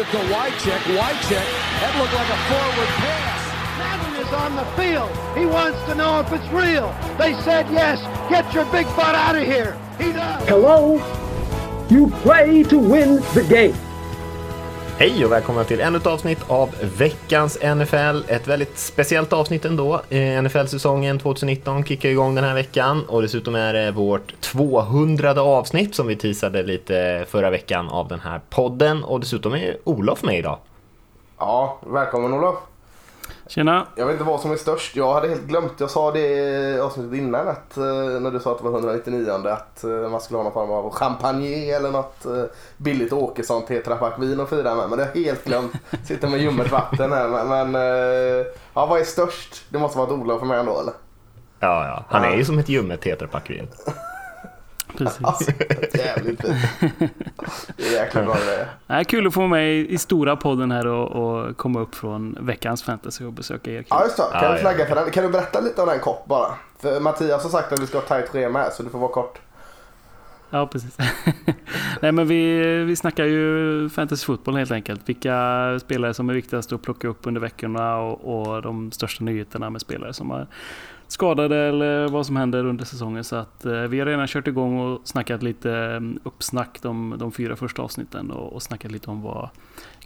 it to Wycheck. Wycheck, that looked like a forward pass. Madden is on the field. He wants to know if it's real. They said yes. Get your big butt out of here. He does. Hello? You play to win the game. Hej och välkomna till ännu ett avsnitt av veckans NFL. Ett väldigt speciellt avsnitt ändå. Eh, NFL-säsongen 2019 kickar igång den här veckan och dessutom är det vårt 200 avsnitt som vi teasade lite förra veckan av den här podden och dessutom är Olof med idag. Ja, välkommen Olof. Tjena! Jag vet inte vad som är störst. Jag hade helt glömt. Jag sa det i avsnittet innan att, eh, när du sa att det var 199 att eh, man skulle ha någon form av champagne eller något eh, billigt Åkesson tetrapack vin att fira med. Men det har jag helt glömt. Sitter med ljummet vatten här. Men, men ja, vad är störst? Det måste vara ett Olof för mig ändå eller? Ja, ja. Han är ju som ett ljummet tetrapack-vin. Precis. Jävligt fint. Det är jäkla bra det. Nej, kul att få vara med i stora podden här och, och komma upp från veckans fantasy och besöka er. Ja just det, kan Ja, du ja. flagga för den? Kan du berätta lite om den kort bara? För Mattias har sagt att du ska ha tajt schema här så du får vara kort. Ja, precis. Nej, men vi, vi snackar ju fantasy fotboll helt enkelt. Vilka spelare som är viktigast att plocka upp under veckorna och, och de största nyheterna med spelare som är skadade eller vad som händer under säsongen. Så att eh, vi har redan kört igång och snackat lite eh, uppsnack de, de fyra första avsnitten och, och snackat lite om vad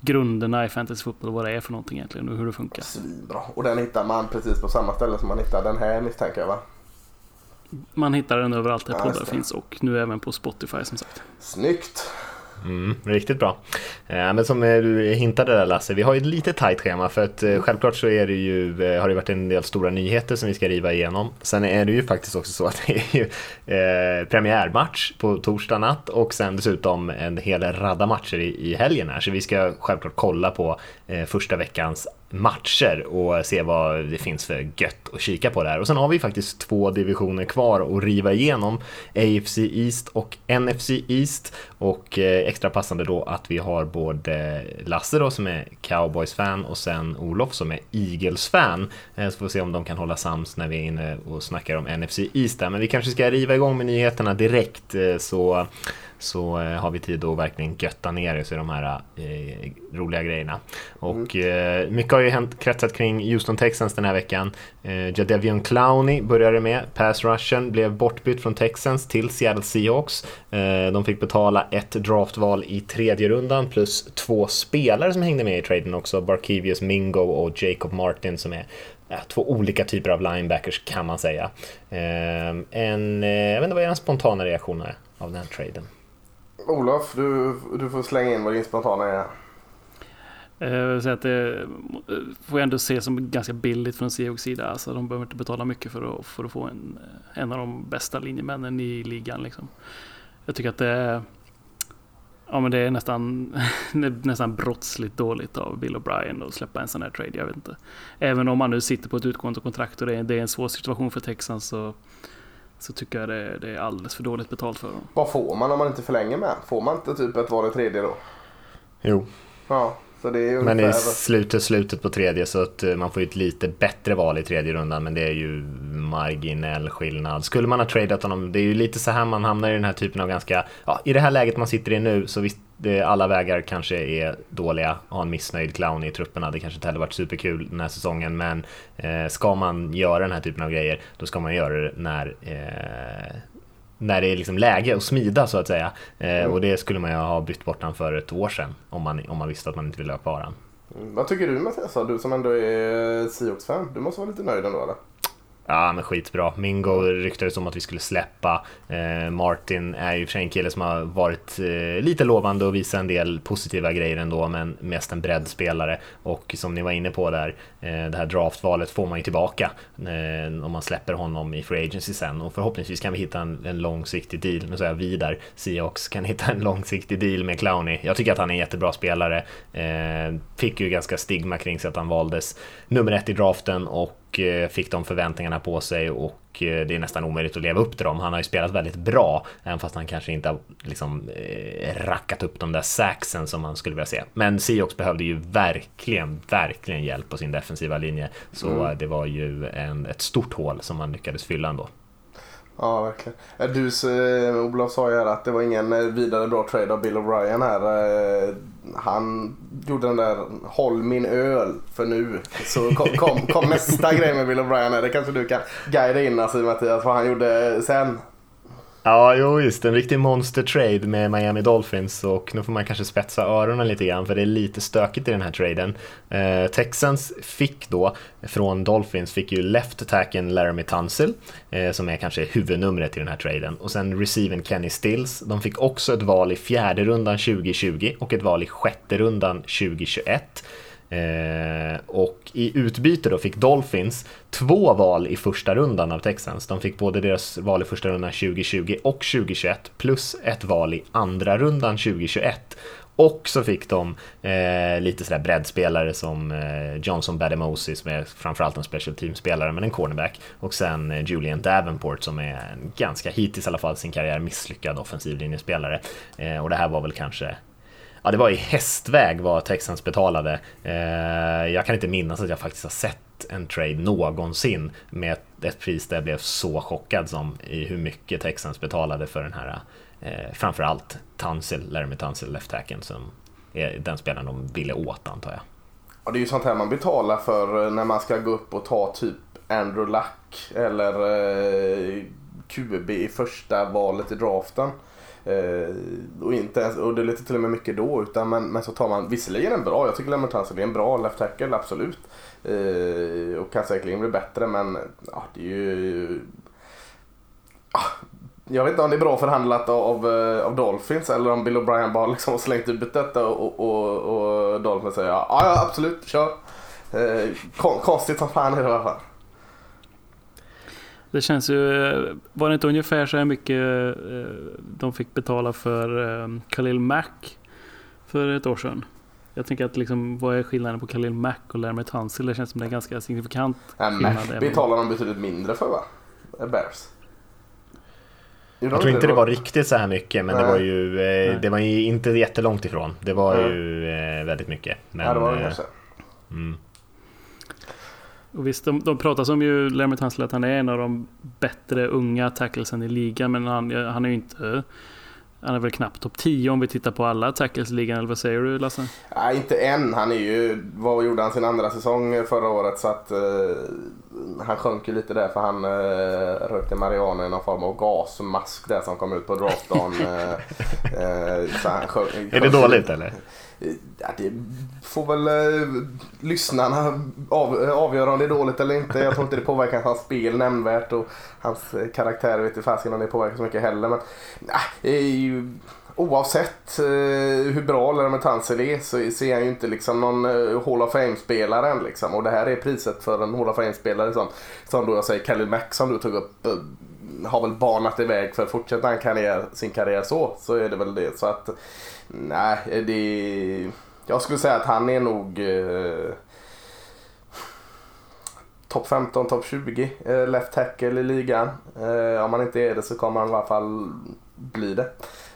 grunderna i fantasy fotboll, vad det är för någonting egentligen och hur det funkar. Svinbra. Och den hittar man precis på samma ställe som man hittar den här misstänker jag va? Man hittar den överallt där Ja, poddar finns och nu även på Spotify som sagt. Snyggt. Mm, riktigt bra. Eh, men som eh, du hintade där Lasse, vi har ju ett lite tajt schema för att eh, självklart så är det ju, har det varit en del stora nyheter som vi ska riva igenom. Sen är det ju faktiskt också så att det är ju eh, premiärmatch på torsdag natt och sen dessutom en hel radda matcher i, i helgen här. Så vi ska självklart kolla på eh, första veckans matcher och se vad det finns för gött att kika på där. Och sen har vi faktiskt två divisioner kvar att riva igenom. AFC East och NFC East. Och eh, extra passande då att vi har både Lasse då som är Cowboys-fan och sen Olof som är Eagles-fan. Eh, så får vi se om de kan hålla sams när vi är inne och snackar om NFC East där. Men vi kanske ska riva igång med nyheterna direkt eh, så så har vi tid att verkligen götta ner oss i de här eh, roliga grejerna. Och eh, mycket har ju hänt, kretsat kring Houston Texans den här veckan. Eh, Jadevion Clowney började med, pass rushen, blev bortbytt från Texans till Seattle Seahawks. Eh, de fick betala ett draftval i tredje rundan plus två spelare som hängde med i traden också, Barkevius Mingo och Jacob Martin som är två olika typer av linebackers kan man säga. Eh, en, eh, jag vet inte vad er spontana reaktion är av den här traden? Olof, du, du får slänga in vad din spontana är. Eh, Så att det får jag ändå se som ganska billigt från Seahawks sida. Alltså, de behöver inte betala mycket för att, för att få en, en av de bästa linjemännen i ligan. Liksom. Jag tycker att det är, ja, men det är nästan, nästan brottsligt dåligt av Bill O'Brien att släppa en sån här trade. Jag vet inte. Även om man nu sitter på ett utgående kontrakt och det är, det är en svår situation för Texans så, så tycker jag det, det är alldeles för dåligt betalt för dem. Vad får man om man inte förlänger med? Får man inte typ ett val i tredje då? Jo, Ja, så det är men i ungefär... slutet, slutet på tredje så att eh, man får ju ett lite bättre val i tredje rundan men det är ju marginell skillnad. Skulle man ha tradat honom, det är ju lite så här man hamnar i den här typen av ganska, ja i det här läget man sitter i nu så visst alla vägar kanske är dåliga, ha en missnöjd clown i trupperna, det kanske inte heller varit superkul den här säsongen men eh, ska man göra den här typen av grejer då ska man göra det när eh, när det är liksom läge att smida så att säga. Eh, och det skulle man ju ha bytt bort han för ett år sedan om man, om man visste att man inte ville ha kvar han. Mm, Vad tycker du Mattias? Du som ändå är Seahawks-fan. Du måste vara lite nöjd ändå eller? Ja, men skitbra. Mingo ryktades om att vi skulle släppa. Eh, Martin är ju för sig en kille som har varit eh, lite lovande och visat en del positiva grejer ändå, men mest en breddspelare. Och som ni var inne på där, eh, det här draftvalet får man ju tillbaka eh, om man släpper honom i Free Agency sen. Och förhoppningsvis kan vi hitta en, en långsiktig deal. Nu säger jag vi där, Seahawks kan hitta en långsiktig deal med Clowney. Jag tycker att han är en jättebra spelare. Eh, fick ju ganska stigma kring sig att han valdes nummer ett i draften och eh, fick de förväntningarna på sig och eh, det är nästan omöjligt att leva upp till dem. Han har ju spelat väldigt bra, även fast han kanske inte har liksom, eh, rackat upp de där saxen som man skulle vilja se. Men Seahawks behövde ju verkligen, verkligen hjälp på sin defensiva linje. Så eh, det var ju en, ett stort hål som man lyckades fylla ändå. Ja, verkligen. Du, Olof sa ju här att det var ingen vidare bra trade av Bill O'Brien här. Han gjorde den där håll min öl för nu. Så kom, kom, kom nästa grej med Bill O'Brien. Det kanske du kan guida in oss i Mattias vad han gjorde sen. Ja, jo just en riktig monster trade med Miami Dolphins och nu får man kanske spetsa öronen lite grann för det är lite stökigt i den här traden. Eh, Texans fick då från Dolphins fick ju left tacken Laramie Tunsil eh, som är kanske huvudnumret i den här traden och sen receiven Kenny Stills. De fick också ett val i fjärde rundan 2020 och ett val i sjätte rundan 2021. Eh, och i utbyte då fick Dolphins två val i första rundan av Texans. De fick både deras val i första rundan 2020 och 2021 plus ett val i andra rundan 2021. Och så fick de eh, lite sådär breddspelare som eh, Johnson Bademosi som är framförallt en special team-spelare men en cornerback. Och sen eh, Julian Davenport som är en ganska hittills i alla fall sin karriär misslyckad offensiv linjespelare. Eh, och det här var väl kanske ja, det var i hästväg vad Texans betalade. Eh, jag kan inte minnas att jag faktiskt har sett en trade någonsin med ett, ett pris där jag blev så chockad som i hur mycket Texans betalade för den här, eh, framförallt Tunsil, Laramie Tunsil, left-hacken som är den spelaren de ville åt antar jag. Ja, det är ju sånt här man betalar för eh, när man ska gå upp och ta typ Andrew Luck eller eh, QB i första valet i draften. Eh, och, inte ens, och det är lite till och med mycket då. Utan men, men så tar man visserligen en bra, jag tycker Lemon är en bra left tackle, absolut. Eh, och kan säkerligen bli bättre men ja, det är ju... Ah, jag vet inte om det är bra förhandlat av, av eh, Dolphins eller om Bill O'Brien bara liksom har slängt ut detta och, och, och Dolphins säger ja, ja absolut, kör. Eh, konstigt som fan är det i alla fall. Det känns ju, var det inte ungefär så här mycket eh, de fick betala för eh, Khalil Mack för ett år sedan? Jag tänker att liksom, vad är skillnaden på Khalil Mack och Lermet Hansel? Det känns som det är ganska signifikant ja, Mack betalar de betydligt mindre för va? Bears. Jag tror inte det var riktigt så här mycket men Nej. det var ju eh, det var ju inte jättelångt ifrån. Det var Nej. ju eh, väldigt mycket. Men, ja det var det kanske. Mm. Och visst, de, de pratar som ju Lermit Hansel att han är en av de bättre unga tacklesen i ligan. Men han, han är ju inte... Han är väl knappt topp 10 om vi tittar på alla tackles i ligan, eller vad säger du Lasse? Nej, inte än. Han är ju... Vad gjorde han sin andra säsong förra året? Så att... eh, han sjönk ju lite där för han uh, rökte marijuana i någon form av gasmask där som kom ut på draftdagen. uh, uh, är det dåligt eller? Ja, det får väl eh, lyssnarna av, avgöra om det är dåligt eller inte. Jag tror inte det påverkar hans spel nämnvärt och hans eh, karaktär vet inte fasiken om det påverkar så mycket heller. Men nej, oavsett eh, hur bra Lerman Tansel är så ser han ju inte liksom någon eh, Hall of Fame-spelare än. Liksom. Och det här är priset för en Hall of Fame-spelare som, som då jag säger Kelly Mack som du tog upp. Eh, har väl banat iväg för att fortsätta han karriär, sin karriär så, så är det väl det. Så att nej, eh, det... Jag skulle säga att han är nog eh, topp 15, topp 20 eh, left tackle i ligan. Eh, om han inte är det så kommer han i alla fall bli det.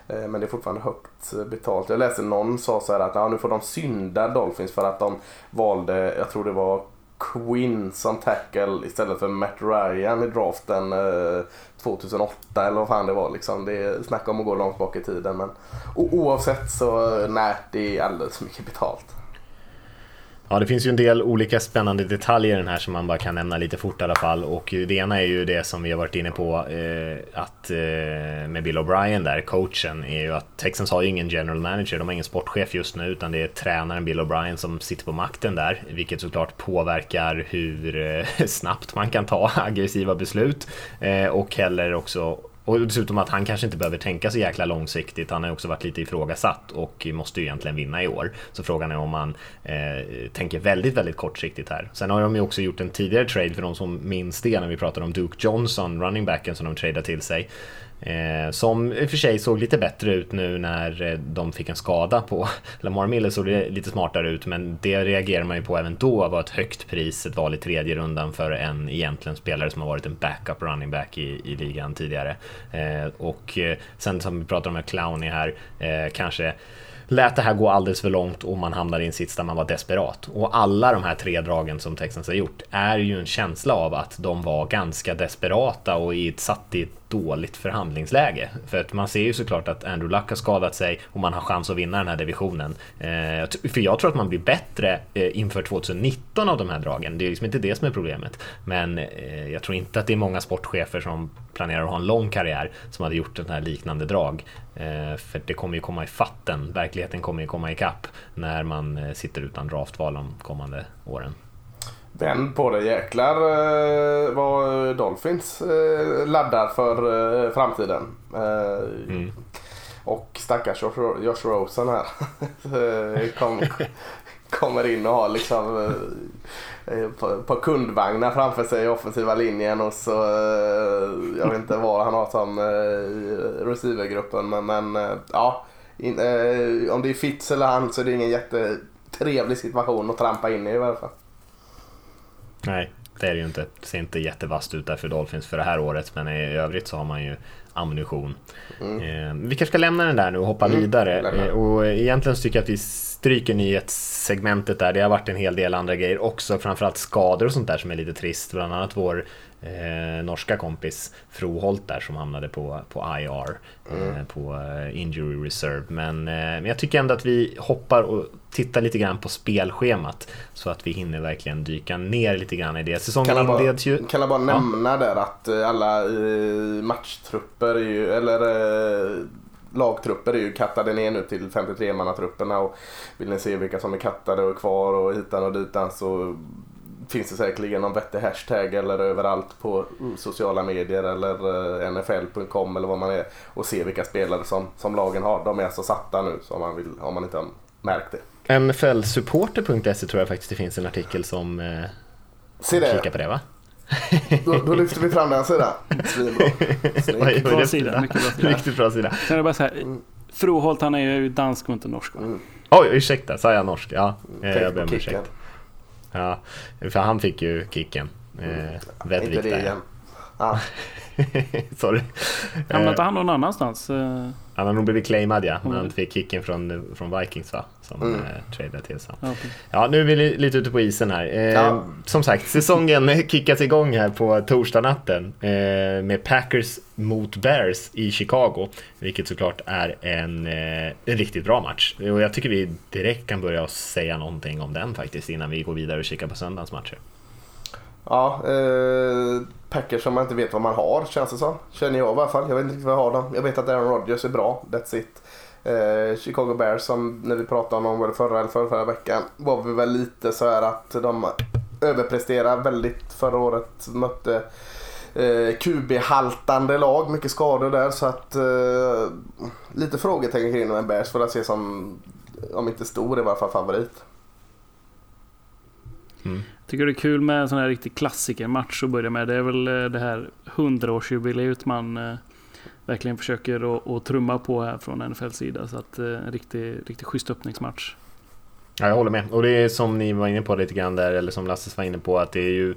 Eh, men det är fortfarande högt betalt. Jag läste någon sa så här att ja, nu får de synda Dolphins för att de valde, jag tror det var Quinn som tackle istället för Matt Ryan i draften eh, 2008 eller vad fan det var. Liksom. Det snackar om att gå långt bak i tiden. Men oavsett så eh, nej, det är alldeles för mycket betalt. Ja, det finns ju en del olika spännande detaljer i den här som man bara kan nämna lite fort i alla fall. Och det ena är ju det som vi har varit inne på eh, att eh, med Bill O'Brien där, coachen, är ju att Texans har ju ingen general manager, de har ingen sportchef just nu, utan det är tränaren Bill O'Brien som sitter på makten där, vilket såklart påverkar hur eh, snabbt man kan ta aggressiva beslut eh, och heller också och dessutom att han kanske inte behöver tänka så jäkla långsiktigt. Han har ju också varit lite ifrågasatt och måste ju egentligen vinna i år. Så frågan är om han eh, tänker väldigt, väldigt kortsiktigt här. Sen har de ju också gjort en tidigare trade för de som minns det när vi pratade om Duke Johnson, running backen som de tradade till sig. Eh, som i och för sig såg lite bättre ut nu när eh, de fick en skada på Lamar Miller såg det lite smartare ut men det reagerar man ju på även då var ett högt pris, ett val i tredje rundan för en egentligen spelare som har varit en backup running back i, i ligan tidigare. Eh, och eh, sen som vi pratar om med Clowny här, eh, kanske lät det här gå alldeles för långt och man hamnade i en sits där man var desperat. Och alla de här tre dragen som Texans har gjort är ju en känsla av att de var ganska desperata och i ett, satt i ett dåligt förhandlingsläge. För att man ser ju såklart att Andrew Luck har skadat sig och man har chans att vinna den här divisionen. Eh, för jag tror att man blir bättre eh, inför 2019 av de här dragen. Det är liksom inte det som är problemet. Men eh, jag tror inte att det är många sportchefer som planerar att ha en lång karriär som hade gjort den här liknande drag. För det kommer ju komma i fatten. Verkligheten kommer ju komma ikapp när man sitter utan draftval de kommande åren. Vänd på det jäklar eh, vad Dolphins eh, laddar för eh, framtiden. Mm. Och stackars Josh Rosen här. Kom, kommer in och har liksom ett par kundvagnar framför sig i offensiva linjen och så jag vet inte vad han har som receivergruppen men, men ja. In, om det är Fitz eller han så är det ingen jättetrevlig situation att trampa in i i alla fall. Nej, det är det ju inte. Det ser inte jättevast ut där för Dolphins för det här året, men i övrigt så har man ju ammunition. Mm. Eh, vi kanske ska lämna den där nu och hoppa mm. vidare. Eh, och egentligen tycker jag att vi stryker nyhetssegmentet där. Det har varit en hel del andra grejer också, framförallt skador och sånt där som är lite trist. Bland annat vår eh, norska kompis Froholt där som hamnade på, på IR, mm. eh, på eh, Injury Reserve. Men, eh, men jag tycker ändå att vi hoppar och tittar lite grann på spelschemat så att vi hinner verkligen dyka ner lite grann i det. Säsongen kan inleds ju... Kan jag bara ja. nämna där att eh, alla eh, matchtrupper är ju, eller lagtrupper är ju kattade ner nu till 53-mannatrupperna och vill ni se vilka som är kattade och kvar och hitan och ditan så finns det säkerligen någon vettig hashtag eller överallt på sociala medier eller eh, nfl.com eller vad man är och se vilka spelare som, som lagen har. De är alltså satta nu så om man, vill, om man inte har märkt det. NFLsupporter.se tror jag faktiskt det finns en artikel som eh, kikar på det va? då, då, lyfter vi fram den sidan. Svinbra. Bra sida. Mycket bra sida. Riktigt bra sida. Kan jag bara säga, Froholt han är ju dansk och inte norsk va? Mm. Oj, ursäkta, sa jag norsk? Ja, Tänk jag ber om ursäkt. Ja, för han fick ju kicken. Eh, Vedvik Inte det igen. Ah. Sorry. Hamnade inte han någon annanstans? Eh, han har nog blivit claimad ja, men han fick kicken från, från Vikings va? Som mm. eh, tradade till. Ja, okay. ja, nu är vi lite ute på isen här. Eh, ja. Som sagt, säsongen kickas igång här på torsdagnatten eh, med Packers mot Bears i Chicago. Vilket såklart är en, eh, en riktigt bra match. Och jag tycker vi direkt kan börja säga någonting om den faktiskt innan vi går vidare och kikar på söndagens matcher. Ja, eh, Packers som man inte vet vad man har känns det som. Känner jag i alla fall. Jag vet inte riktigt vad jag har dem. Jag vet att Aaron Rodgers är bra, that's it. Eh, Chicago Bears som när vi pratade om det förra eller förra, förra veckan var vi väl lite så här att de överpresterade väldigt förra året. Mötte eh, QB-haltande lag, mycket skador där så att eh, lite frågetecken kring dem Bears får jag se som om inte stor i varje fall favorit. Mm. Tycker det är kul med en sån här riktig klassikermatch att börja med. Det är väl eh, det här 100-årsjubileet man eh, verkligen försöker att, att trumma på här från NFLs sida. Så att eh, en riktigt riktig schysst öppningsmatch. Ja, jag håller med. Och det är som ni var inne på lite grann där, eller som Lasses var inne på, att det är ju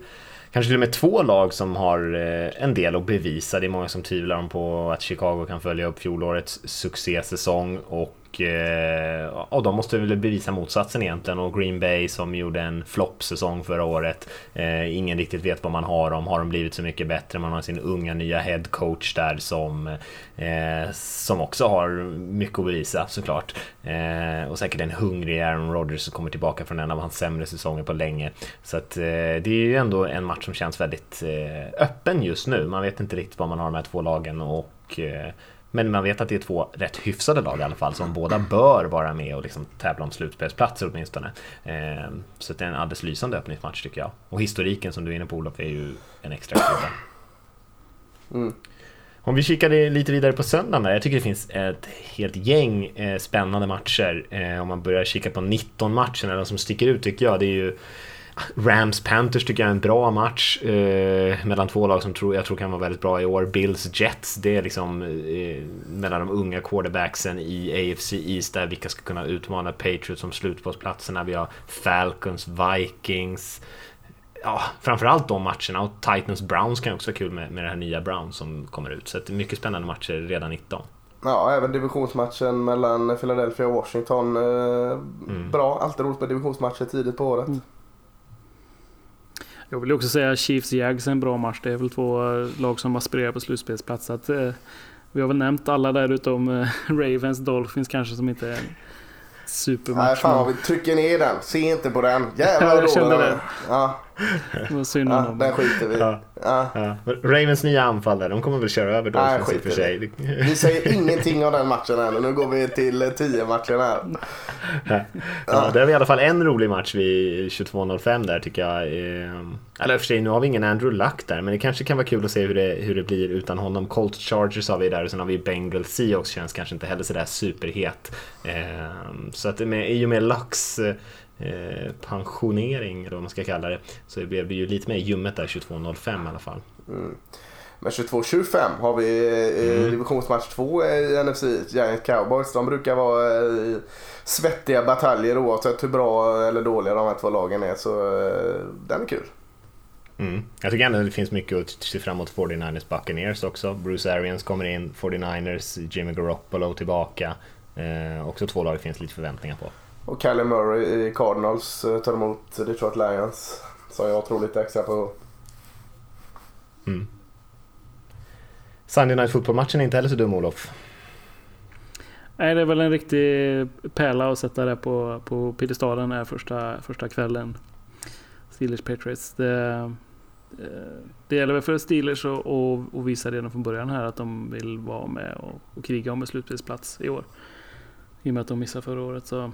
kanske till och med två lag som har eh, en del att bevisa. Det är många som tvivlar på att Chicago kan följa upp fjolårets succésäsong och och, eh, och de måste väl bevisa motsatsen egentligen. Och Green Bay som gjorde en floppsäsong förra året. Eh, ingen riktigt vet vad man har dem. Har de blivit så mycket bättre? Man har sin unga nya head coach där som, eh, som också har mycket att bevisa såklart. Och säkert en hungrig Aaron Rodgers som kommer tillbaka från en av hans sämre säsonger på länge. Så att det är ju ändå en match som känns väldigt öppen just nu. Man vet inte riktigt vad man har de här två lagen och men man vet att det är två rätt hyfsade lag i alla fall som båda bör vara med och liksom tävla om slutspelsplatser åtminstone. Eh, så det är en alldeles lysande öppningsmatch tycker jag. Och historiken som du är inne på Olof är ju en extra krydda. Mm. Om vi kikar lite vidare på söndagen där, jag tycker det finns ett helt gäng eh, spännande matcher. Eh, om man börjar kika på 19 matchen, eller de som sticker ut tycker jag, det är ju Rams-Panthers tycker jag är en bra match eh, mellan två lag som tror, jag tror kan vara väldigt bra i år. Bills-Jets, det är liksom eh, mellan de unga quarterbacksen i AFC East där vilka ska kunna utmana Patriots som slutspelsplatserna. Vi har Falcons, Vikings. Ja, framförallt de matcherna och Titans-Browns kan också vara kul med, med det här nya Browns som kommer ut. Så det är mycket spännande matcher redan 19. Ja, även divisionsmatchen mellan Philadelphia och Washington. Eh, Mm. Bra, alltid roligt med divisionsmatcher tidigt på året. Mm. Jag vill också säga Chiefs Jags är en bra match. Det är väl två eh, lag som aspirerar på slutspelsplats. Att, eh, vi har väl nämnt alla där utom eh, Ravens, Dolphins kanske som inte är en supermatch. Nej, fan vad vi trycker ner den. Se inte på den. Jävlar vad dålig kände den det. är. Ja, det var synd om ja, dem. den skiter vi. Ja. Ja. Ja. Ravens nya anfall där, de kommer väl köra över Dolphins i och för sig. Vi säger ingenting om den matchen än. Nu går vi till eh, 10 matchen här. Ja, det är i alla fall en rolig match vid 22.05 där tycker jag. Eh, Eller för sig, nu har vi ingen Andrew Luck där, men det kanske kan vara kul att se hur det, hur det blir utan honom. Colts Chargers har vi där och sen har vi Bengals Seahawks känns kanske inte heller sådär superhet. Eh, Så att med, i och med Lucks eh, pensionering, eller vad man ska kalla det, så blev det ju lite mer ljummet där 22.05 i alla fall. Men 22-25 har vi eh, Mm. divisionsmatch 2 i NFC. Giants Cowboys. De brukar vara eh, svettiga bataljer oavsett hur bra eller dåliga de här två lagen är. Så eh, den är kul. Mm. Jag tycker ändå att det finns mycket att se fram emot 49ers Buccaneers också. Bruce Arians kommer in, 49ers, Jimmy Garoppolo tillbaka. Eh, också två lag det finns lite förväntningar på. Och Kyler Murray i Cardinals eh, tar emot Detroit Lions. Som jag tror lite extra på. Mm. Sunday Night Football-matchen är inte heller så dum Olof. Nej, det är väl en riktig pärla att sätta det på, på piedestalen här första, första kvällen. Steelers Patriots. Det, eh, det gäller väl för Steelers att att- att visa redan från början här att de vill vara med och, och kriga om en slutspelsplats i år. I och med att de missade förra året så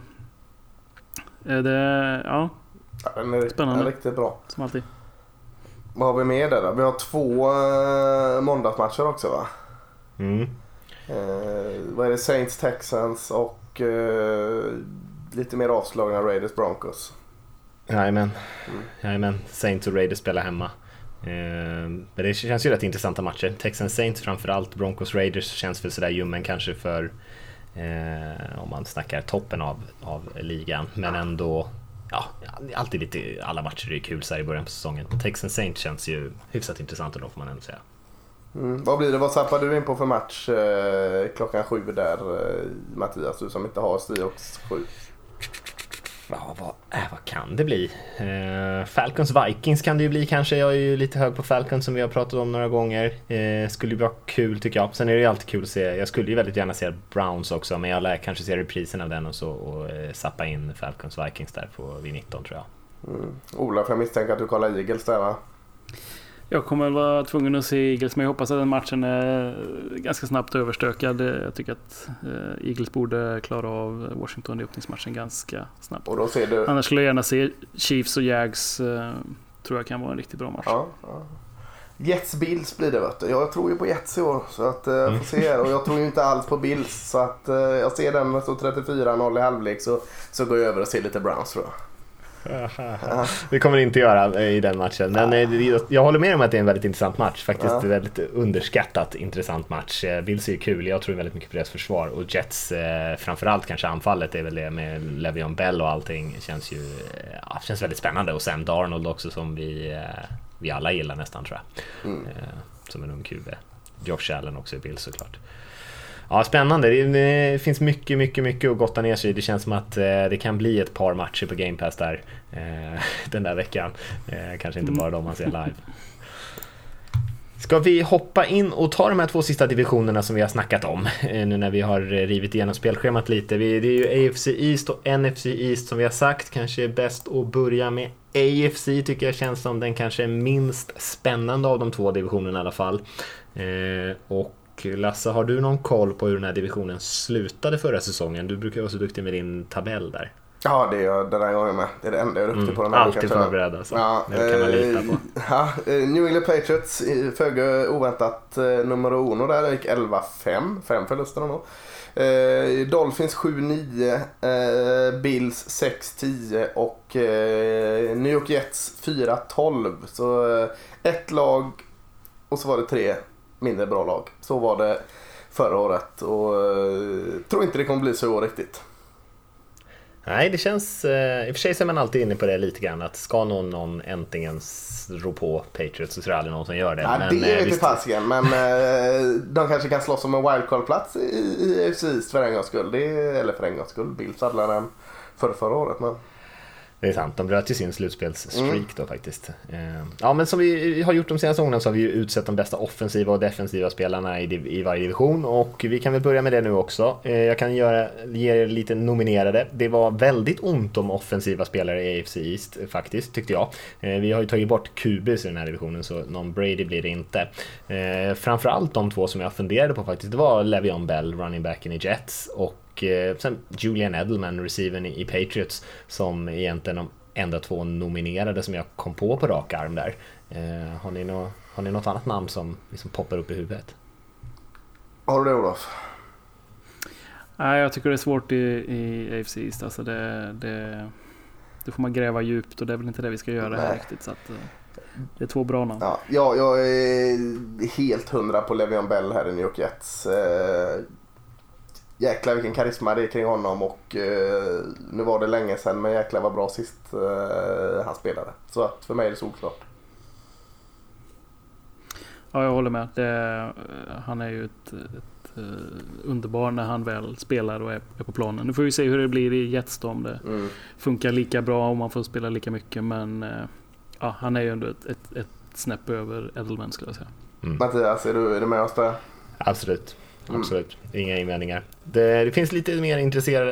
det, ja, Ja, den är, Spännande. Den är riktigt bra. som alltid. Vad har vi mer där då? Vi har två eh, måndagsmatcher också va? Mm. Eh, vad är det? Saints Texans och eh, lite mer avslagna Raiders Broncos. Jajamän. Mm. Jajamän. Saints och Raiders spelar hemma. Eh, men det känns ju rätt intressanta matcher. Texans Saints framförallt. Broncos Raiders känns väl sådär ljummen kanske för eh, om man snackar toppen av, av ligan. Men ändå, ja, alltid lite, alla matcher är kul så här i början på säsongen. Texans Saints känns ju hyfsat intressant ändå får man ändå säga. Mm. Vad blir det? Vad zappar du in på för match eh, klockan sju där eh, Mattias? Du som inte har Seahawks sju. Ja, vad, äh, vad kan det bli? Eh, Falcons Vikings kan det ju bli kanske. Jag är ju lite hög på Falcons som vi har pratat om några gånger. Eh, skulle ju vara kul tycker jag. Sen är det ju alltid kul att se. Jag skulle ju väldigt gärna se Browns också, men jag lär kanske se reprisen av den och så och eh, sappa in Falcons Vikings där på vid 19 tror jag. Mm. Olof, jag misstänker att du kollar Eagles där va? Jag kommer väl vara tvungen att se Eagles, men jag hoppas att den matchen är ganska snabbt överstökad. Jag tycker att eh, Eagles borde klara av Washington i öppningsmatchen ganska snabbt. Och då ser du... Annars skulle jag gärna se Chiefs och Jags. Eh, tror jag kan vara en riktigt bra match. Ja, ja. Jets Bills blir det vet du. Jag tror ju på Jets i år. Så att eh, jag får se här. Och jag tror ju inte alls på Bills. Så att eh, jag ser den med så 34-0 i halvlek så, så går jag över och ser lite Browns tror jag. Det kommer det inte göra eh, i den matchen. Men eh, jag håller med om att det är en väldigt intressant match. Faktiskt Ja. en väldigt underskattat intressant match. Eh, Bills är ju kul, jag tror väldigt mycket på deras försvar. Och Jets, eh, framförallt kanske anfallet, är väl det med Le'Veon Bell och allting. Känns ju eh, ja, känns väldigt spännande. Och Sam Darnold också som vi, eh, vi alla gillar nästan tror jag. Mm. Eh, som en ung QB. Josh Allen också i Bills såklart. Ja, spännande. Det, det finns mycket, mycket, mycket att gotta ner sig i. Det känns som att eh, det kan bli ett par matcher på Game Pass där eh, den där veckan. Eh, kanske inte bara de man ser live. Ska vi hoppa in och ta de här två sista divisionerna som vi har snackat om eh, nu när vi har eh, rivit igenom spelschemat lite. Vi, det är ju AFC East och NFC East som vi har sagt. Kanske är bäst att börja med AFC tycker jag känns som den kanske minst spännande av de två divisionerna i alla fall. Eh, och och Lasse, har du någon koll på hur den här divisionen slutade förra säsongen? Du brukar vara så duktig med din tabell där. Ja, det är jag den här gången med. Det är det enda jag är duktig på den här Mm, Alltid förberedd alltså. Ja, det kan man lita på. eh, Ja, eh, New England Patriots, föga oväntat eh, nummer uno där. Det gick 11-5, fem förluster nog. Eh, Dolphins 7-9, eh, Bills 6-10 och eh, New York Jets 4-12. Så ett lag och så var det tre mindre bra lag. Så var det förra året och eh, tror inte det kommer bli så i år riktigt. Nej, det känns... Eh, I och för sig så är man alltid inne på det lite grann att ska någon, någon äntligen rå på Patriots så tror jag aldrig någon som gör det. Ja, men, det eh, vet visst- fasiken, men eh, de kanske kan slåss om en wildcard-plats i, i AFC East för en gångs skull. Det är, eller för en gångs skull, Bills hade den för förra året. Men... Det är sant, de bröt ju sin slutspelsstreak Mm. då faktiskt. Ehm, ja men som vi har gjort de senaste gångerna så har vi ju utsett de bästa offensiva och defensiva spelarna i, div- i varje division och vi kan väl börja med det nu också. Eh, jag kan göra, ge er lite nominerade. Det var väldigt ont om offensiva spelare i AFC East faktiskt, tyckte jag. Eh, vi har ju tagit bort QBs i den här divisionen så någon Brady blir det inte. Eh, framförallt de två som jag funderade på faktiskt, det var Le'Veon Bell, running backen i Jets och eh, sen Julian Edelman, receivern i, Patriots, som egentligen de enda två nominerade som jag kom på på rak arm där. Eh, har, ni nå, har ni något annat namn som liksom poppar upp i huvudet? Har du det Olof? Nej, jag tycker det är svårt i, i AFC East. Alltså det, det, det får man gräva djupt och det är väl inte det vi ska göra här riktigt. Så att, eh, det är två bra namn. Ja, jag, jag är helt hundra på Le'Veon Bell här i New York Jets. Eh, jäklar vilken karisma det är kring honom och eh, nu var det länge sedan men jäklar vad bra sist eh, han spelade. Så att för mig är det solklart. Ja, jag håller med. Det, han är ju ett, ett eh, underbar när han väl spelar och är, är på planen. Nu får vi se hur det blir i Jets om det Mm. funkar lika bra om man får spela lika mycket. Men eh, ja, han är ju ändå ett, ett, ett snäpp över Edelman skulle jag säga. Mattias, är du, är du med oss där? Absolut. Mm. Absolut, inga invändningar. Det, det finns lite mer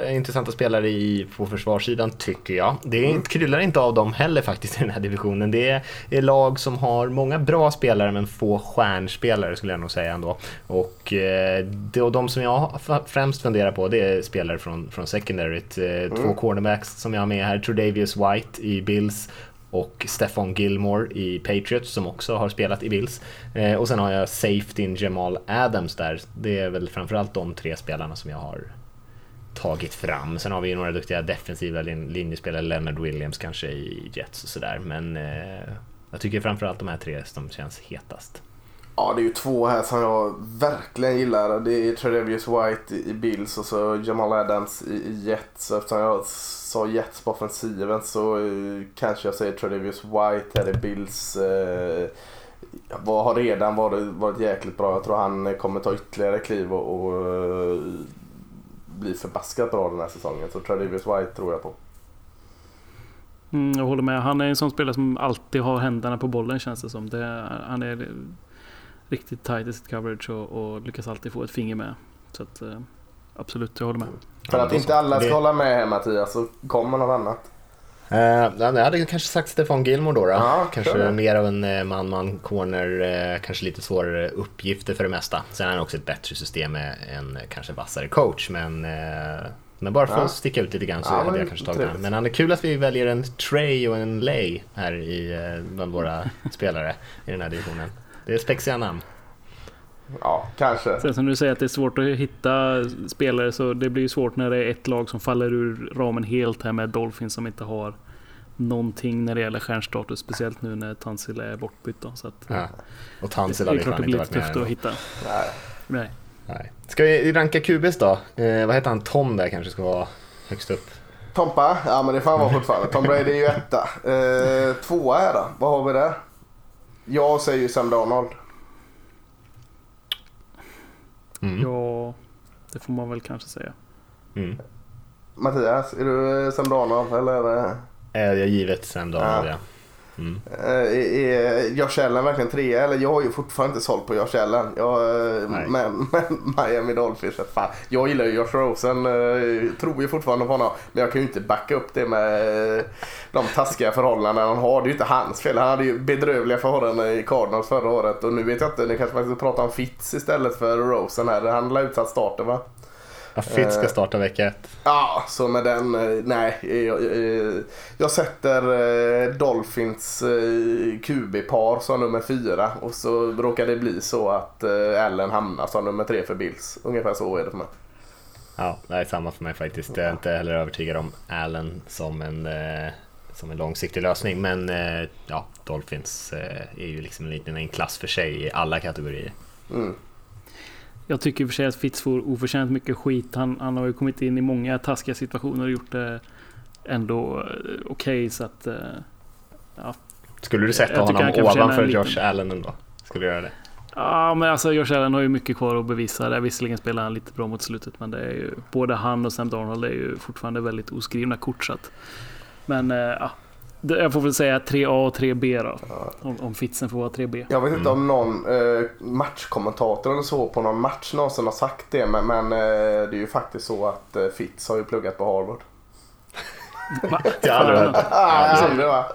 intressanta spelare i, på försvarssidan tycker jag. Det inte- kryllar inte av dem heller faktiskt i den här divisionen. Det är, är lag som har många bra spelare men få stjärnspelare skulle jag nog säga ändå. Och, eh, det, och de som jag främst funderar på det är spelare från, från secondaryt. Eh, Två cornerbacks som jag har med här, Tredavious White i Bills och Stefan Gilmore i Patriots som också har spelat i Bills. Eh, och sen har jag safetyn Jamal Adams där. Det är väl framförallt de tre spelarna som jag har tagit fram. Sen har vi ju några duktiga defensiva lin- linjespelare, Leonard Williams kanske i Jets och sådär. Men eh, jag tycker framförallt de här tre som känns hetast. Ja, det är ju två här som jag verkligen gillar. Det är Tredavious White i Bills och så Jamal Adams i Jets. Eftersom jag sa Jets på offensiven så eh, kanske jag säger Tredavious White här i Bills. Eh, vad har redan varit, varit jäkligt bra. Jag tror han kommer ta ytterligare kliv och, och eh, bli förbaskat bra den här säsongen. Så Tredavious White tror jag på. Mm, jag håller med. Han är en sån spelare som alltid har händerna på bollen känns det som. Det, han är riktigt tight i sitt coverage och, och lyckas alltid få ett finger med. Så att, eh, absolut, jag håller med. För att inte alla ska Det- hålla med här Mattias så kommer något annat. Eh, jag hade kanske sagt Stefan Gilmore då. då. Ja, kanske det. mer av en eh, man-man corner, eh, kanske lite svårare uppgifter för det mesta. Sen har han också ett bättre system med en eh, kanske vassare coach. Men, eh, men bara för Ja. att sticka ut lite grann så Ja, hade jag kanske tagit den. Men han är kul att vi väljer en Trey och en Lay här i, eh, bland våra spelare i den här divisionen. Det är spexiga namn. Ja, kanske. Sen som du säger att det är svårt att hitta spelare så det blir ju svårt när det är ett lag som faller ur ramen helt här med Dolphins som inte har någonting när det gäller stjärnstatus. Speciellt nu när Tansil är bortbytt. Då, så att, Ja. Och Tansil det är klart det inte blir varit med. tufft att hitta. Nej. Nej. Nej. Ska vi ranka QBs då? Eh, vad heter han? Tom där kanske ska vara högst upp. Tompa? Ja men det får han vara fortfarande. Tom Brady är ju etta. Eh, tvåa här då. Vad har vi där? Jag säger ju Sam Darnold. Mm. Ja, det får man väl kanske säga. Mm. Mattias, är du Sam Darnold eller? Eh, jag givet Sam Darnold Ja. ja. Mm. Är Josh Allen verkligen trea? Eller jag har ju fortfarande inte sålt på Josh Allen. Jag, eh, men, men Miami Dolphins, fan. Jag gillar ju Josh Rosen. Eh, tror ju fortfarande på honom. Men jag kan ju inte backa upp det med eh, de taskiga förhållanden han har. Det är ju inte hans fel. Han hade ju bedrövliga förhållanden i Cardinals förra året. Och nu vet jag inte, nu kanske man ska prata om Fitz istället för Rosen här. Han la utsatt starten va? Ja, Fitz ska Eh. starta vecka ett. Ja, så med den, eh, nej. Jag, jag, jag sätter eh, Dolphins eh, QB-par som nummer fyra och så råkar det bli så att eh, Allen hamnar som nummer tre för Bills. Ungefär så är det för mig. Ja, det är samma för mig faktiskt. Jag är inte heller övertygad om Allen som en, eh, som en långsiktig lösning. Men eh, ja, Dolphins eh, är ju liksom en liten en klass för sig i alla kategorier. Mm. Jag tycker i och för sig att Fitz får oförtjänt mycket skit. Han, han har ju kommit in i många taskiga situationer och gjort det ändå eh, okej okay, så att... Eh, ja. Skulle du sätta honom ovanför Josh Allen ändå? Skulle du göra det? Ja, men alltså Josh Allen har ju mycket kvar att bevisa. Där. Visserligen spelar han lite bra mot slutet, men det är ju, både han och Sam Darnold är ju fortfarande väldigt oskrivna kort. Så att, men eh, ja, jag får väl säga 3A och 3B då. Ja. Om, om Fitzen får vara 3B. Jag vet inte om någon eh, matchkommentator eller så på någon match någonsin har sagt det. Men, men eh, det är ju faktiskt så att eh, Fitz har ju pluggat på Harvard. Jag har aldrig hört. aldrig va?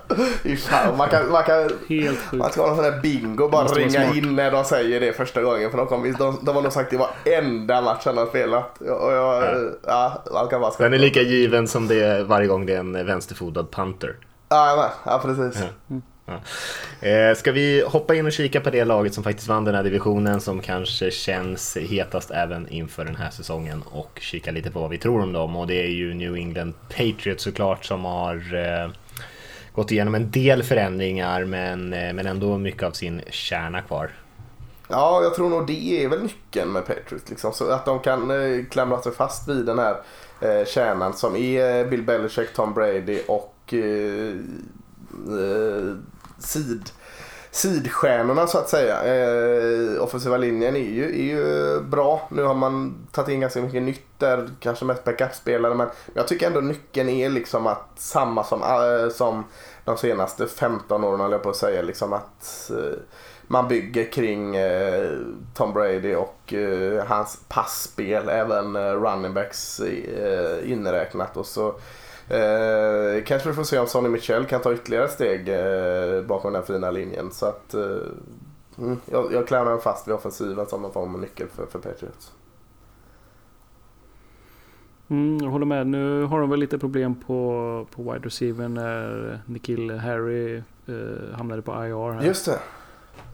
Man kan, man kan, Helt sjukt. Man ska ha någon sån där bingo bara ringa in när de säger det första gången. För de, kom, de, de har nog sagt det varenda match han har spelat. Och jag, ja. ja, man kan bara Den är lika given som det är varje gång det är en vänsterfotad punter. Ja, ja precis. Ja. Ja. Eh, ska vi hoppa in och kika på det laget som faktiskt vann den här divisionen som kanske känns hetast även inför den här säsongen och kika lite på vad vi tror om dem och det är ju New England Patriots såklart som har eh, gått igenom en del förändringar men, eh, men ändå mycket av sin kärna kvar. Ja, jag tror nog det är väl nyckeln med Patriots. Liksom. Så att de kan eh, klamra sig fast vid den här eh, kärnan som är Bill Belichick, Tom Brady och eh, eh, sid, sidstjärnorna så att säga. Eh, offensiva linjen är ju, är ju bra. Nu har man tagit in ganska mycket nytt där, kanske mest backup-spelare. Men jag tycker ändå nyckeln är liksom att samma som, äh, som de senaste 15 åren höll jag på att säga. Liksom att eh, man bygger kring eh, Tom Brady och eh, hans passspel, även eh, running backs inräknat. Och så Eh, kanske vi får se om Sonny Michel kan ta ytterligare steg eh, bakom den fina linjen. Så att, eh, mm, jag, jag klämmer fast vid offensiven som någon form av nyckel för, för Patriots. Mm, jag håller med. Nu har de väl lite problem på, på wide receiver när Nikhil Harry eh, hamnade på IR. Här. Just det.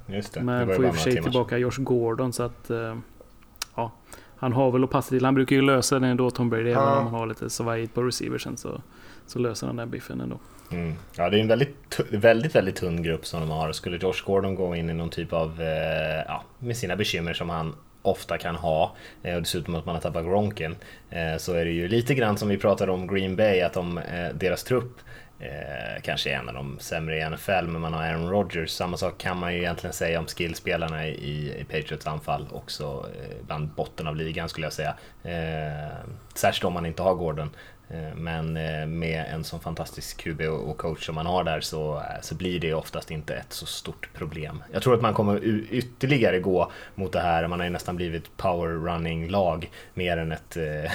Just det. Men får i och för sig tillbaka Josh Gordon så att eh, ja, han har väl att passa till. Han brukar ju lösa det ändå Tom Brady. Ja. Även om han har lite svajigt på receiversen så, så löser han den biffen ändå. Mm. Ja, det är en väldigt, väldigt, väldigt tunn grupp som de har. Skulle Josh Gordon gå in i någon typ av, eh, ja, med sina bekymmer som han ofta kan ha eh, och dessutom att man har tappat Gronken eh, så är det ju lite grann som vi pratade om Green Bay att de, eh, deras trupp Eh, kanske är en av de sämre i NFL, men man har Aaron Rodgers. Samma sak kan man ju egentligen säga om skillspelarna i, i Patriots anfall, också eh, bland botten av ligan skulle jag säga. Eh, särskilt om man inte har Gordon. Eh, men eh, med en sån fantastisk QB och coach som man har där så, eh, så blir det oftast inte ett så stort problem. Jag tror att man kommer ytterligare gå mot det här, man har ju nästan blivit power running lag mer än ett eh,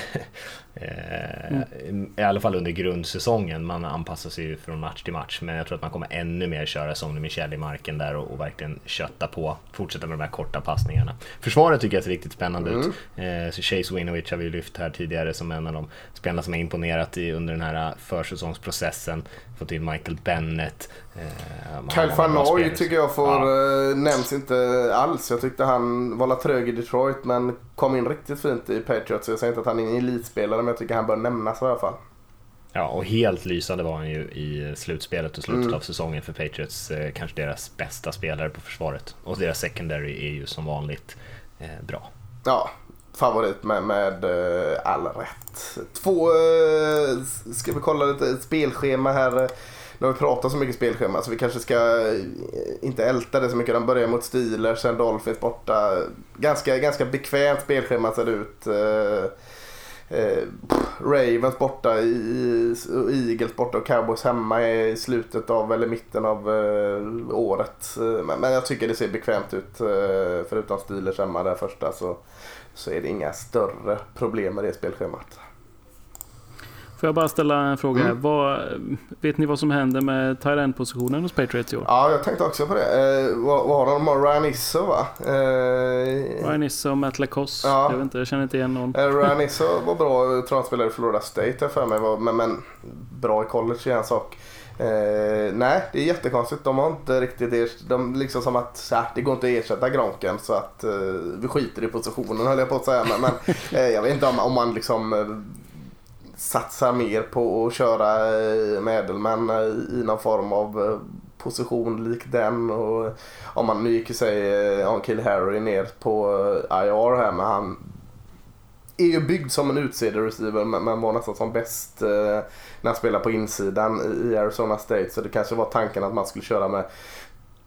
Mm. I alla fall under grundsäsongen. Man anpassar sig ju från match till match. Men jag tror att man kommer ännu mer köra som Michel i marken där och, och, verkligen kötta på. Fortsätta med de här korta passningarna. Försvaret tycker jag ser riktigt spännande mm. ut. Eh, så Chase Winovich har vi lyft här tidigare som en av de spelarna som har imponerat i, under den här försäsongsprocessen. Fått in Michael Bennett. Eh, Kyle Van tycker jag får, ja. eh, nämns inte alls. Jag tyckte han var trög i Detroit men kom in riktigt fint i Patriots. Jag säger inte att han är en elitspelare men jag tycker han bör nämnas i alla fall. Ja, och helt lysande var han ju i slutspelet och slutet mm. av säsongen för Patriots. Eh, kanske deras bästa spelare på försvaret. Och deras secondary är ju som vanligt eh, bra. Ja, favorit med, med all rätt. Två, ska vi kolla lite spelschema här. Nu har vi pratat så mycket spelschema så vi kanske ska eh, inte älta det så mycket. De börjar mot Steelers, sen Dolphins borta. Ganska, ganska bekvämt spelschema ser det ut. Eh, eh Ravens borta, i, Eagles borta och Cowboys hemma i slutet av eller mitten av eh, året. Eh, men, men, jag tycker det ser bekvämt ut. Eh, förutom Steelers hemma där första så så är det inga större problem med det spelschemat. Får jag bara ställa en fråga? Mm. Vad, vet ni vad som händer med tight positionen hos Patriots i år? Ja, jag tänkte också på det. Eh, vad, vad har de? De Ryan Isso va? Eh, Ryan Isso och Matt Lacoste. Ja. Jag, vet inte, jag känner inte igen någon. Eh, Ryan Isso var bra, jag tror han spelade i Florida State för mig. Men, men bra i college är en sak. Eh, nej, det är jättekonstigt. De har inte riktigt ersatt, de liksom som att så här, det går inte att ersätta Gronken så att eh, vi skiter i positionen höll jag på att säga. Men, men eh, jag vet inte om, om man liksom satsa mer på att köra eh, Edelman eh, i någon form av eh, position lik den. Och om man, nu gick ju sig eh, Kill Harry ner på eh, IR här men han är ju byggd som en utsidig receiver men, var nästan som bäst när han spelade på insidan i Arizona State. Så det kanske var tanken att man skulle köra med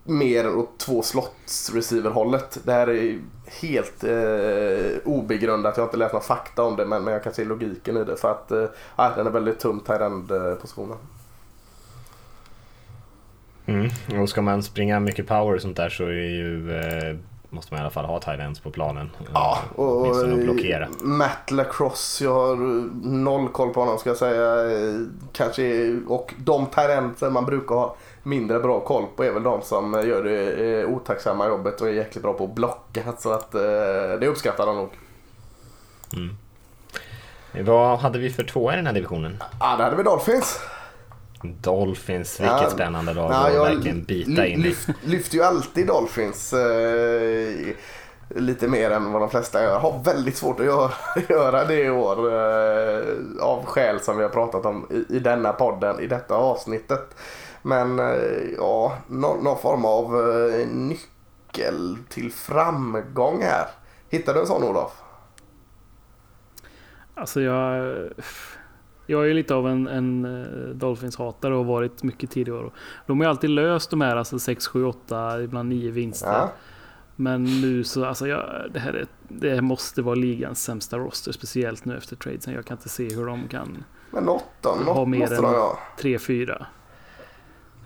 mer åt två slots receiver hållet. Det här är helt eh, obegrundat. Jag har inte läst några fakta om det men, men jag kan se logiken i det för att eh, den är väldigt tung tight positionen. Mm. Och ska man springa mycket power och sånt där så är ju eh, måste man i alla fall ha tight på planen. Ja, och, och blockera. Matt Lacrosse, jag har noll koll på honom ska jag säga. Kanske, och de tight man brukar ha mindre bra koll på är väl de som gör det eh, otacksamma jobbet och är jäkligt bra på att blocka. Så att eh, det uppskattar de nog. Mm. Vad hade vi för tvåa i den här divisionen? Ja, det hade vi Dolphins. Dolphins, vilket ja, spännande lag att verkligen bita in i. Lyfter ju alltid Dolphins eh, lite mer än vad de flesta gör. Har väldigt svårt att göra, göra det i år eh, av skäl som vi har pratat om i, i denna podden, i detta avsnittet. Men eh, ja, någon, någon form av eh, nyckel till framgång här. Hittar du en sån Olof? Alltså jag... Jag är lite av en, en eh, Dolphins-hatare och har varit mycket tidigare. De har ju alltid löst de här alltså 6, 7, 8, ibland 9 vinster. Ja. Men nu så, alltså jag, det här är, det måste vara ligans sämsta roster, speciellt nu efter tradesen. Jag kan inte se hur de kan Men något ha mer än 3-4.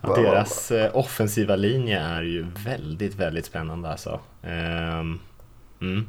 Ja, deras eh, offensiva linje är ju väldigt, väldigt spännande alltså. Um, mm.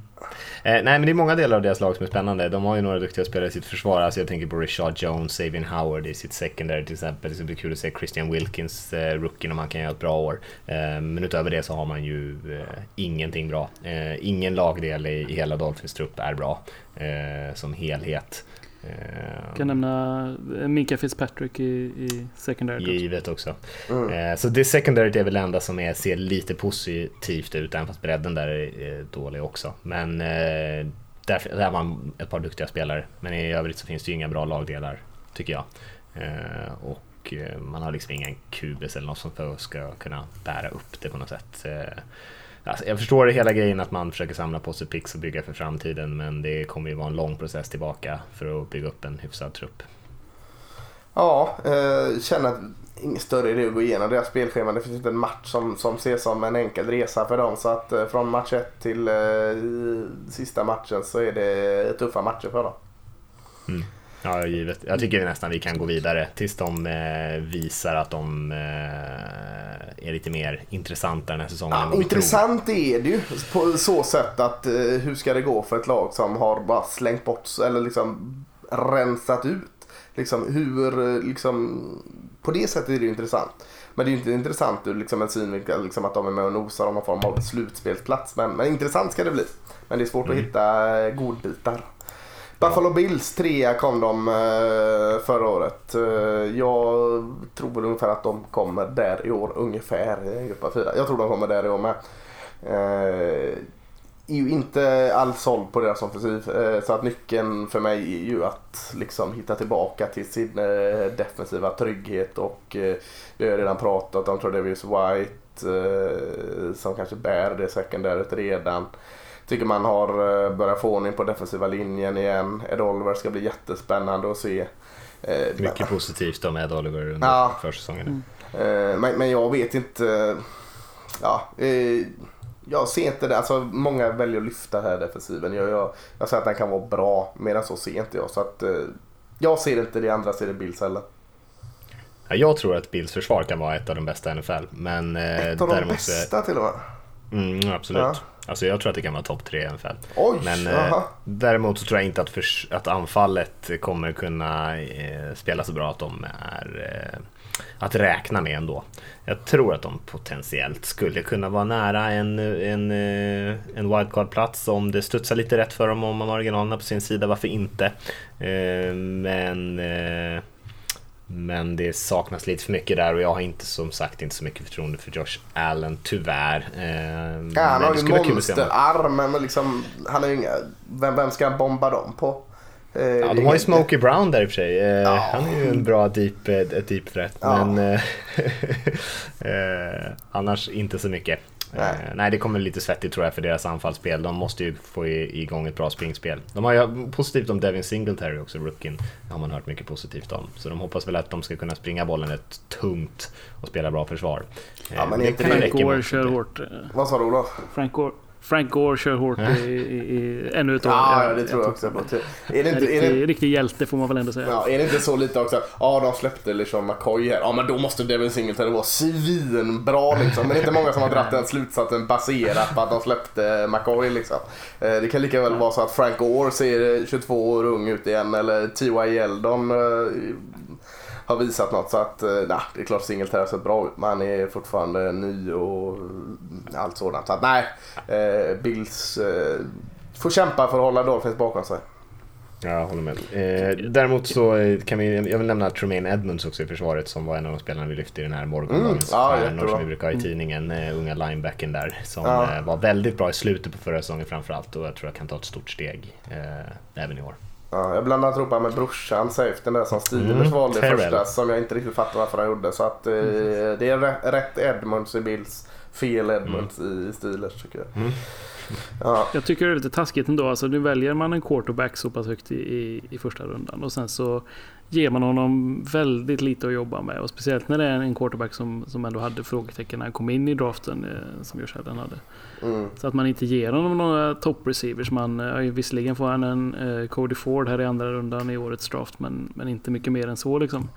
eh, nej, men det är många delar av deras lag som är spännande. De har ju några duktiga spelare i sitt försvar. Alltså jag tänker på Richard Jones, Savian Howard i sitt secondary till exempel. Det ska bli kul att se Christian Wilkins, eh, rookien, om han kan göra ett bra år. Eh, men utöver det så har man ju eh, ingenting bra. Eh, ingen lagdel i, i hela Dolphins trupp är bra eh, som helhet. Jag kan nämna eh, Minka Fitzpatrick i, i secondary. Givet också. Mm. Eh, så det secondary är väl det enda som är, ser lite positivt ut, även fast bredden där är dålig också. Men eh, där, där har man ett par duktiga spelare. Men i övrigt så finns det ju inga bra lagdelar, tycker jag. Och man har liksom ingen kubis eller något som ska kunna bära upp det på något sätt. Alltså, jag förstår hela grejen att man försöker samla på sig pix och bygga för framtiden men det kommer ju vara en lång process tillbaka för att bygga upp en hyfsad trupp. Ja, eh, känner att ingen större idé att gå igenom deras spelschema. Det finns inte en match som, som ses som en enkel resa för dem. Så att eh, från match 1 till eh, sista matchen så är det tuffa matcher för dem. Mm. Ja, givet. Jag tycker nästan vi kan gå vidare tills de eh, visar att de eh, är lite mer intressanta den här säsongen. Ja, intressant tror. är det ju på så sätt att eh, hur ska det gå för ett lag som har bara slängt bort eller liksom rensat ut. Liksom hur, liksom, på det sättet är det ju intressant. Men det är ju inte intressant ur liksom en synvinkel liksom att de är med och nosar om någon form av slutspelsplats. Men, men intressant ska det bli. Men det är svårt mm. att hitta godbitar. Buffalo Bills trea kom de eh, förra året. Eh, jag tror väl ungefär att de kommer där i år ungefär. Grupp fyra. Jag tror de kommer där i år med. Eh, är ju inte alls såld på deras offensiv. Så att nyckeln för mig är ju att liksom hitta tillbaka till sin defensiva trygghet och vi har redan pratat om Tredavious White som kanske bär det sekundäret redan. Tycker man har eh, börjat få ordning på defensiva linjen igen. Ed Oliver ska bli jättespännande att se. Eh, Mycket men... positivt om Ed Oliver under ja. försäsongen. Mm. Eh, men, men jag vet inte. Ja, jag ser inte det. Alltså, många väljer att lyfta här defensiven. Jag, jag, jag säger att den kan vara bra, medan så ser inte jag. Så att, jag ser inte det, andra ser det Bills heller. Jag tror att Bills försvar kan vara ett av de bästa i NFL. Men, ett av de bästa till och med? Mm, absolut. Ja. Alltså jag tror att det kan vara topp tre i NFL. Oj, Men eh, däremot så tror jag inte att, för, att anfallet kommer kunna eh, spela så bra att de är eh, att räkna med ändå. Jag tror att de potentiellt skulle kunna vara nära en, en, eh, en wildcard-plats om det studsar lite rätt för dem om man har marginalerna på sin sida, varför inte? Eh, men eh, men det saknas lite för mycket där och jag har inte som sagt inte så mycket förtroende för Josh Allen, tyvärr. Eh, ja, han har ju monsterarm men liksom, han är ju inga, vem, vem ska han bomba dem på? Eh, Ja, de har ju Smokey Brown där i och för sig. Eh, Han är ju en bra deep, eh, ett deep threat. Ja. Men annars inte så mycket. Nej. Nej. nej, det kommer lite svettigt tror jag för deras anfallsspel. De måste ju få i- igång ett bra springspel. De har ju positivt om Devin Singletary också, rookien. har man hört mycket positivt om. Så de hoppas väl att de ska kunna springa bollen ett tungt och spela bra försvar. Ja, men Eh, inte det Frank räcka Gore kör hårt. eh, Vad sa du Olof? Frank Gore, Frank Gore kör hårt i, i, i ännu ett år. Ja, ja, det tror jag också. Är det inte, är det, riktig, riktig hjälte får man väl ändå säga. Ja, är det inte så lite också? Ja, de släppte liksom McCoy här. Ja, men då måste Devin Singletary vara svinbra liksom. Men det är inte många som har dragit den slutsatsen baserat på att de släppte McCoy liksom. Eh, Det kan lika väl vare så att Frank Gore ser 22 år ung ut igen eller T.Y. Yeldon eh, har visat något. Så att, eh, nej, det är klart Singletary har sett bra ut. Men han är fortfarande ny och allt sådant. Så att nej, eh, Bills eh, får kämpa för att hålla Dolphins bakom sig. Ja, jag håller med. Eh, däremot så eh, kan vi, jag vill nämna Tremaine Edmonds också i försvaret som var en av de spelarna vi lyfte i den här morgondagens Mm, ja, stjärnor som vi brukar ha i tidningen, eh, unga linebacken där som Ja. eh, var väldigt bra i slutet på förra säsongen framförallt och jag tror jag kan ta ett stort steg eh, även i år. Ja, jag blandar ihop han med brorsan, safetyn där som Steelers Mm, valde Terrell. första som jag inte riktigt fattar varför han gjorde. Så att eh, det är rätt, Edmonds i Bills, fel Edmonds i Steelers tycker jag. Mm. Ja, Jag tycker det är lite taskigt ändå. Alltså, nu väljer man en quarterback så pass högt i, i, i första rundan och sen så ger man honom väldigt lite att jobba med. Och speciellt när det är en quarterback som, som ändå hade frågetecken när han kom in i draften eh, som Josh Allen hade. Mm. Så att man inte ger honom några top receivers. Man, eh, visserligen får han en eh, Cody Ford här i andra rundan i årets draft men, men inte mycket mer än så liksom.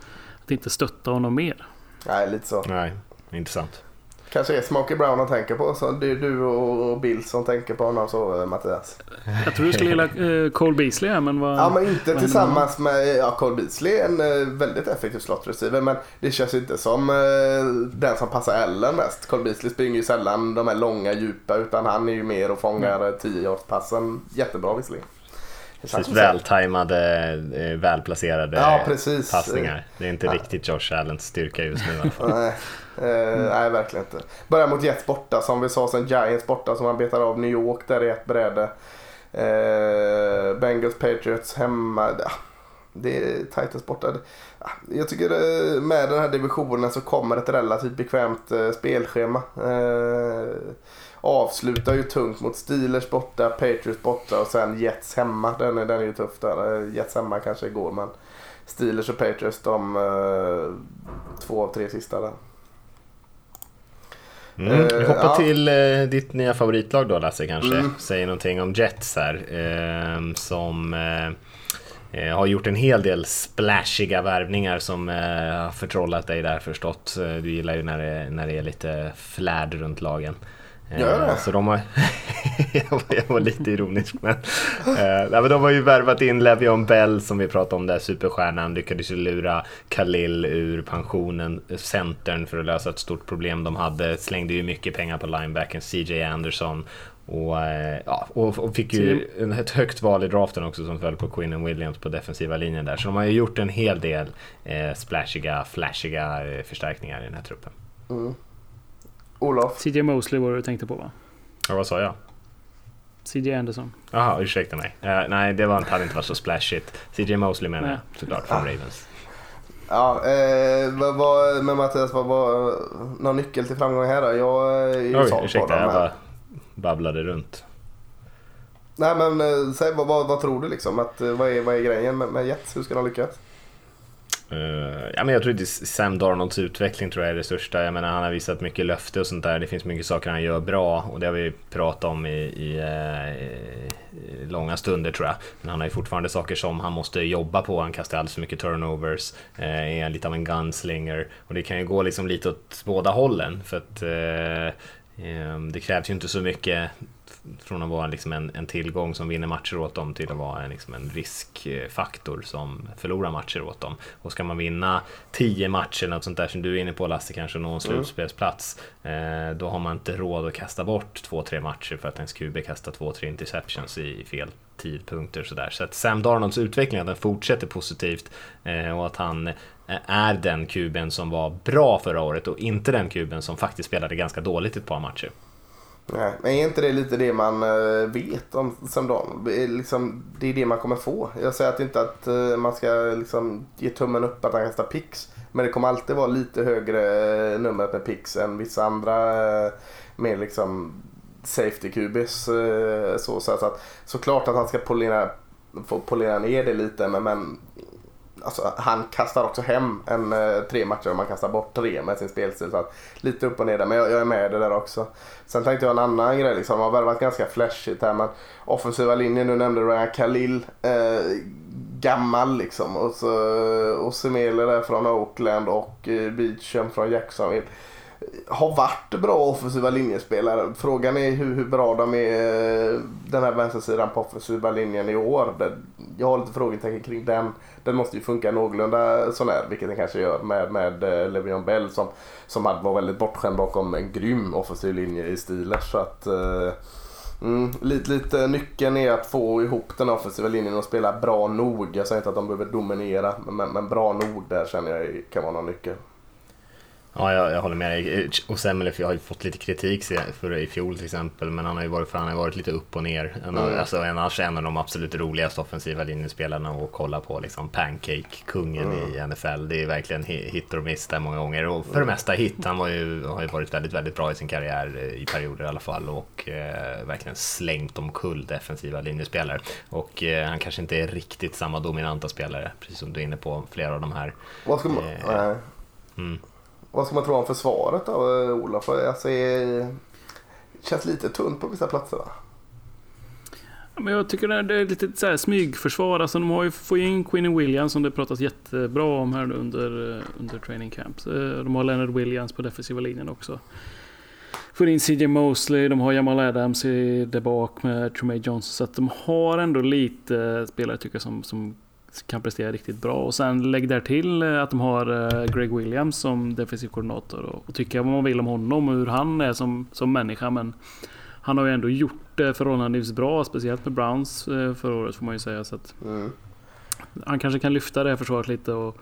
Att inte stötta honom mer. Nej, lite så. Nej, intressant. Kanske är Smokey Brown han tänker på. Så det är du och Bill som tänker på honom så eh, Mattias. Jag tror du skulle gilla eh, Cole Beasley här men vad... Ja men inte tillsammans med ja, Cole Beasley en eh, väldigt effektiv slot receiver men det känns inte som eh, den som passar Ellen mest. Cole Beasley springer ju sällan de här långa djupa utan han är ju mer och fångar mm. 10 passen Jättebra visserligen. Precis, vältajmade, välplacerade Ja, precis. passningar. Det är inte Ja. riktigt Josh Allens styrka just nu i alla fall. Eh, nej, verkligen inte. Börjar mot Jets borta som vi sa sen Giants borta som man betar av New York där i ett bräde. Eh, Bengals Patriots hemma. Ja, det är Titans borta. Ja, Jag tycker eh, med den här divisionen så kommer ett relativt bekvämt eh, spelschema. Eh, avslutar ju tungt mot Steelers borta, Patriots borta och sen Jets hemma. Den är, den är ju tuff där. Jets hemma kanske går men Steelers och Patriots de eh, två av tre sista där. Mm. Vi Eh, hoppar ja. till eh, ditt nya favoritlag då Lasse kanske. Mm. Säger någonting om Jets här. Eh, som eh, har gjort en hel del splashiga värvningar som har förtrollat dig där förstått. Du gillar ju när det, när det är lite flärd runt lagen. Eh, Gör det? Så de har... jag, var, jag var lite ironisk men... Eh, men de har ju värvat in Le'Veon Bell som vi pratade om där, superstjärnan. Lyckades ju lura Khalil ur pensionen, centern för att lösa ett stort problem de hade. Slängde ju mycket pengar på linebacken CJ Anderson. Och, eh, ja, och, fick ju ett högt val i draften också som föll på Quinnen Williams på defensiva linjen där. Så de har ju gjort en hel del eh, splashiga, flashiga eh, förstärkningar i den här truppen. Olof. CJ Mosley var det du tänkte på va? Ja, vad sa jag? CJ Anderson. Jaha, ursäkta mig. Eh, nej, det var, inte- hade inte varit så splashigt. CJ Mosley menar jag såklart från Ravens. Ja, eh, vad, vad, men Mattias, vad var någon nyckel till framgång här då? Jag är ju Oj, såld på ursäkta, dem jag bara babblade runt. Nej men eh, säg vad, vad, vad tror du liksom? Att, eh, vad, är, vad är grejen med, med Jets? Hur ska de lyckas? Uh, ja, men jag tror att Sam Darnolds utveckling tror jag är det största. Jag menar, han har visat mycket löfte och sånt där. Det finns mycket saker han gör bra och det har vi pratat om i, i, eh, i långa stunder tror jag. Men han har ju fortfarande saker som han måste jobba på. Han kastar alldeles för mycket turnovers, uh, är lite av en gunslinger och det kan ju gå liksom lite åt båda hållen för att uh, det krävs ju inte så mycket från att vara liksom en, en tillgång som vinner matcher åt dem till att vara en, liksom en riskfaktor som förlorar matcher åt dem. Och ska man vinna 10 matcher, något sånt där som du är inne på Lasse, kanske nå en slutspelsplats, eh, då har man inte råd att kasta bort 2-3 matcher för att ens QB kastar 2-3 interceptions i fel tidpunkter. Sådär. Så att Sam Darnolds utveckling, den fortsätter positivt eh, och att han eh, är den kuben som var bra förra året och inte den kuben som faktiskt spelade ganska dåligt ett par matcher. Nej, men är inte det lite det man eh, vet om Sam Darnold? Det är Liksom, det är det man kommer få. Jag säger att inte att eh, man ska liksom ge tummen upp att han kastar pix. Men det kommer alltid vara lite högre numret med pix än vissa andra mer liksom safety QBs. Eh, så, så, så att, såklart att han ska polera, få polera ner det lite men, men Alltså, han kastar också hem en eh, tre matcher om man kastar bort tre med sin spelstil. Så att, lite upp och ner där, men jag, jag är med det där också. Sen tänkte jag en annan grej. Liksom. De har värvat ganska flashigt här. Men offensiva linjen, nu nämnde Ryan Khalil. Eh, gammal liksom. Och så Osimele där från Oakland och beachen Beecham från Jacksonville. Har varit bra offensiva linjespelare. Frågan är hur, hur bra de är eh, den här vänstersidan på offensiva linjen i år. Det- Jag har lite frågetecken kring den. Den måste ju funka någorlunda sånär, vilket den kanske gör med, med eh, Levion Bell som, som hade- var väldigt bortskämd bakom en grym offensiv linje i Steelers. Så att, eh, mm, lite, lite nyckeln är att få ihop den offensiva linjen och spela bra nog. Jag säger inte att de behöver dominera, men, men bra nog där känner jag kan vara någon nyckel. Ja, jag, jag håller med dig. Och Semmelef har ju fått lite kritik för i fjol till exempel, men han har ju varit, för han har varit lite upp och ner. Av, Mm. alltså, annars en av de absolut roligaste offensiva linjespelarna att kolla på. Liksom Pancake-kungen i NFL. Det är verkligen hi- hit och miss där många gånger. Och för det mesta hit. Han var ju, har ju varit väldigt, väldigt bra i sin karriär eh, i perioder i alla fall och eh, verkligen slängt omkull defensiva linjespelare. Och eh, han kanske inte är riktigt samma dominanta spelare, precis som du är inne på, flera av de här. Vad ska man, Eh, mm. Vad ska man tro om försvaret då, eh, Olof? Alltså, det känns lite tunt på vissa platser va? Men jag tycker det är- lite så här smygförsvar. Alltså de har ju fått in Queenie Williams som det pratas jättebra om här nu under, eh, under training camps. Eh, de har Leonard Williams på defensiva linjen också. Får in CJ Mosley, de har Jamal Adams i där bak med Tremaine Johnson. Så att de har ändå lite spelare tycker jag som, som kan prestera riktigt bra. Och sen lägg där till eh, att de har eh, Greg Williams som defensiv koordinator. Och, och tycka vad man vill om honom och hur han är som, som människa. Men han har ju ändå gjort det förhållandevis bra, speciellt med Browns eh, förra året får man ju säga. Så att Mm. han kanske kan lyfta det här försvaret lite och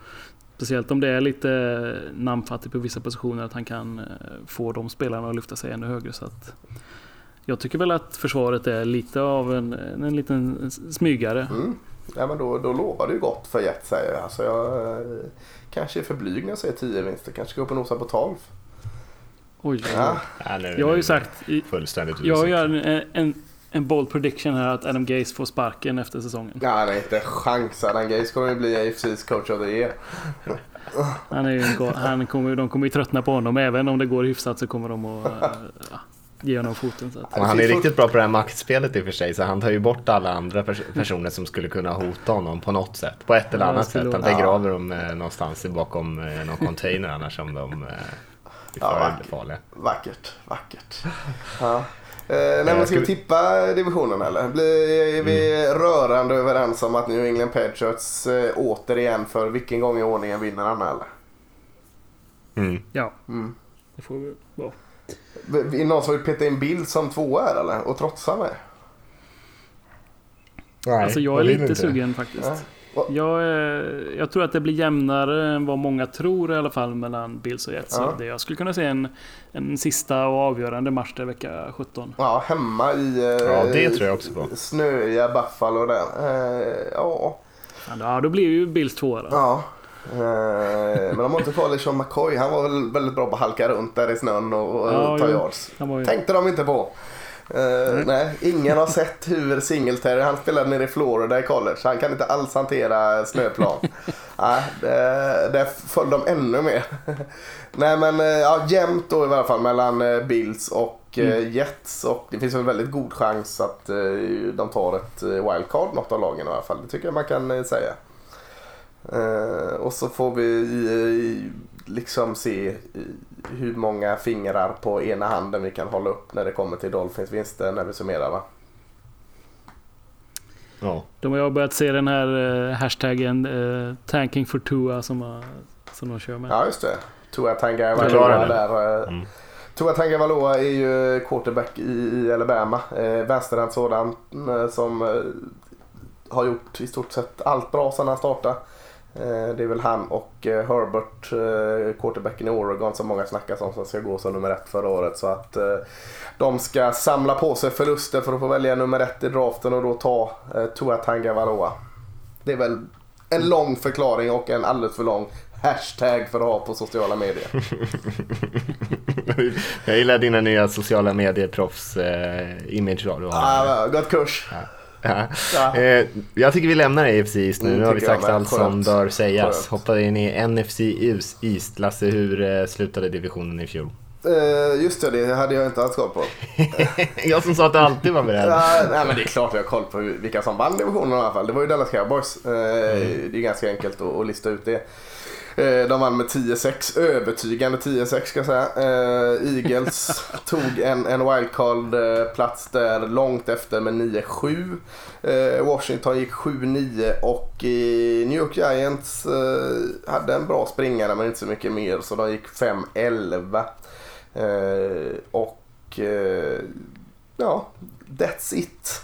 speciellt om det är lite namnfattigt på vissa positioner att han kan få de spelarna att lyfta sig ännu högre. Så att jag tycker väl att försvaret är lite av en, en liten smygare. Mm. Ja, men då, då lovar det ju gott för Jets säger jag. Alltså, jag eh, kanske är för blyg när jag säger 10 vinster. Kanske ska upp och nosa på 12. Oj, Ja. Ja, nu, Jag har ju sagt, i- Fullständigt jag gör en, en, en bold prediction här att Adam Gaze får sparken efter säsongen. Ja, nej, inte chans. Adam Gaze kommer ju bli AFC's coach of the year. Han är ju han kommer, de kommer ju tröttna på honom. Även om det går hyfsat så kommer de att ja, ge honom foten. Så att. Han är riktigt bra på det här maktspelet i och för sig, så han tar ju bort alla andra pers- personer som skulle kunna hota honom på något sätt. På ett eller Ja, annat sätt. Han begraver dem eh, någonstans bakom eh, någon container annars om de eh, blir Ja, vackert. farliga. Vackert, vackert. Ja. Eh, nej, men ska ska vi tippa divisionen eller? Blir, är vi rörande överens om att New England Patriots eh, återigen för vilken gång i ordningen vinner han eller? Mm. Ja, Mm. det får vi vara. Är det någon som vill peta in Bill som tvåa här eller? Och trotsa mig? Nej, Alltså jag är lite inte. sugen faktiskt. Jag, eh, jag tror att det blir jämnare än vad många tror i alla fall mellan Bills och Jets. Ja. Så det, jag skulle kunna se en, en sista och avgörande match där vecka 17. Ja, hemma i eh, Ja, det tror jag också på. snöiga Buffalo där. Eh, ja. Ja, då blir ju Bills tvåa då. ja. Eh, men de har inte kvar LeSean McCoy. Han var väl väldigt bra på att halka runt där i snön och, och Ja, ta yards. Ju, Tänkte de inte på. Eh, nej, ingen har sett hur Singletary, han spelade nere i Florida i college. Han kan inte alls hantera snöplan. nej, det, det föll de ännu mer. nej men eh, ja, jämnt då i alla fall mellan Bills och eh, Jets. Och det finns en väldigt god chans att de tar ett wildcard, något av lagen i alla fall. Det tycker jag man kan säga. Eh, och så får vi eh, liksom se hur många fingrar på ena handen vi kan hålla upp när det kommer till Dolphins vinster när vi summerar va? Ja. de har börjat se den här eh, hashtaggen eh, tanking for Tua som, har- som de kör med. Ja just det. Tua det. där. eh, Mm. Tua Tagovailoa är ju quarterback i, i Alabama. Eh, Vänsterhänt sådan eh, som eh, har gjort i stort sett allt bra sedan han startade. Eh, det är väl han och eh, Herbert, eh, quarterbacken i Oregon som många snackar om som ska gå som nummer ett förra året. Så att de ska samla på sig förluster för att få välja nummer ett i draften och då ta Tua Tagovailoa. Det är väl en lång förklaring och en alldeles för lång hashtag för att ha på sociala medier. Jag gillar dina nya sociala medier-proffs-image. Eh, ah, gått kurs. Ja. Ja. Eh, jag tycker vi lämnar AFC East nu. Mm, nu har vi sagt allt som bör sägas. Skönt. Hoppade in i NFC East. Lasse, hur eh, slutade divisionen i fjol? Uh, just det, det hade jag inte alls koll på. jag som sa att du alltid var beredd. ja, nej, men det är klart jag har koll på vilka som vann divisionen i alla fall. Det var ju Dallas Cowboys. Mm. Det är ganska enkelt att, att lista ut det. Uh, de vann med 10-6, övertygande 10-6 ska jag säga. Eagles tog en, en wildcard-plats där långt efter med 9-7. Washington gick 7-9 och New York Giants hade en bra springare men inte så mycket mer så de gick 5-11. Eh, och eh, ja, that's it.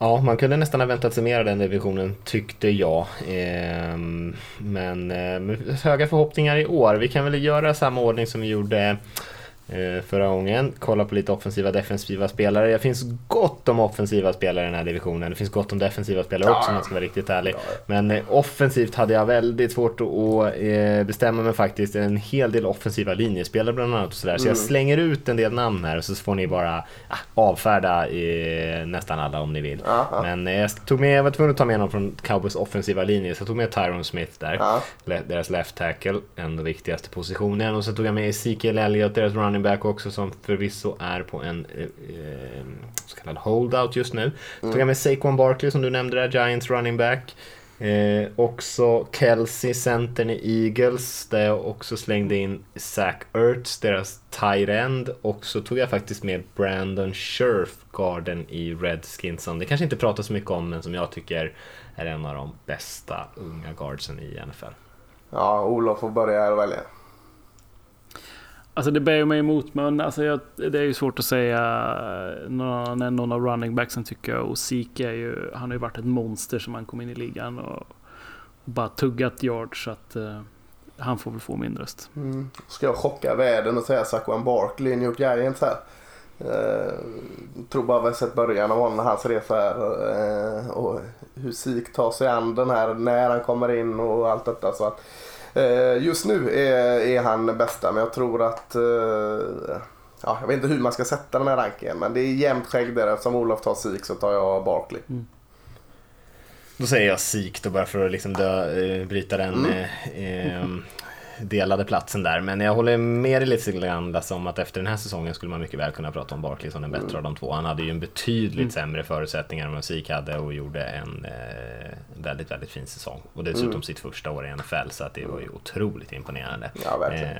Ja, man kunde nästan ha väntat sig mer av den divisionen tyckte jag. Ehm, men eh, höga förhoppningar i år. Vi kan väl göra samma ordning som vi gjorde förra gången. Kolla på lite offensiva defensiva spelare. Det finns gott om offensiva spelare i den här divisionen. Det finns gott om defensiva spelare också om man ska vara riktigt ärlig. Men eh, offensivt hade jag väldigt svårt att eh, bestämma mig faktiskt. En hel del offensiva linjespelare bland annat. Och så, där. så jag mm. slänger ut en del namn här och så får ni bara avfärda nästan alla om ni vill. Men jag, tog med, jag var tvungen att ta med någon från Cowboys offensiva linje så jag tog med Tyron Smith där. Deras left tackle, den viktigaste positionen. Och så tog jag med Ezekiel Elliott, deras running running back också som förvisso är på en eh, eh så kallad holdout just nu. Mm. Tog jag med Saquon Barkley som du nämnde där, Giants running back. Eh, också Kelsey, centern i Eagles, där jag också slängde in Zach Ertz, deras tight end. Och så tog jag faktiskt med Brandon Scherf, garden i Redskins, som det kanske inte pratas så mycket om, men som jag tycker är en av de bästa unga guardsen i NFL. Ja, Olof får börja här och välja. Alltså det bär mig emot, men alltså jag, det är ju svårt att säga någon, någon av running backsen tycker jag. Och Zeke är ju, han har ju varit ett monster som han kom in i ligan och, och bara tuggat yard så att uh, han får väl få min röst. Mm. Ska jag chocka världen och säga Saquon Barkley, New York Giants här. Uh, tror bara vi har sett början av honom, hans resa här. Uh, och hur Sik tar sig an den här, när han kommer in och allt detta. Så att, just nu är, är han bästa men jag tror att eh, ja, jag vet inte hur man ska sätta den här rankingen men det är jämnt skägg där. Eftersom Olof tar Sik så tar jag Barkley. Mm. Då säger jag Sik då bara för att liksom dö, eh, bryta den mm. eh, delade platsen där. Men jag håller med dig lite grann Lasse om att efter den här säsongen skulle man mycket väl kunna prata om Barkley som den bättre av de två. Han hade ju en betydligt mm. sämre förutsättningar än vad Sik hade och gjorde en eh, väldigt, väldigt fin säsong. Och dessutom mm. sitt första år i NFL så att det var ju otroligt imponerande. Ja, eh,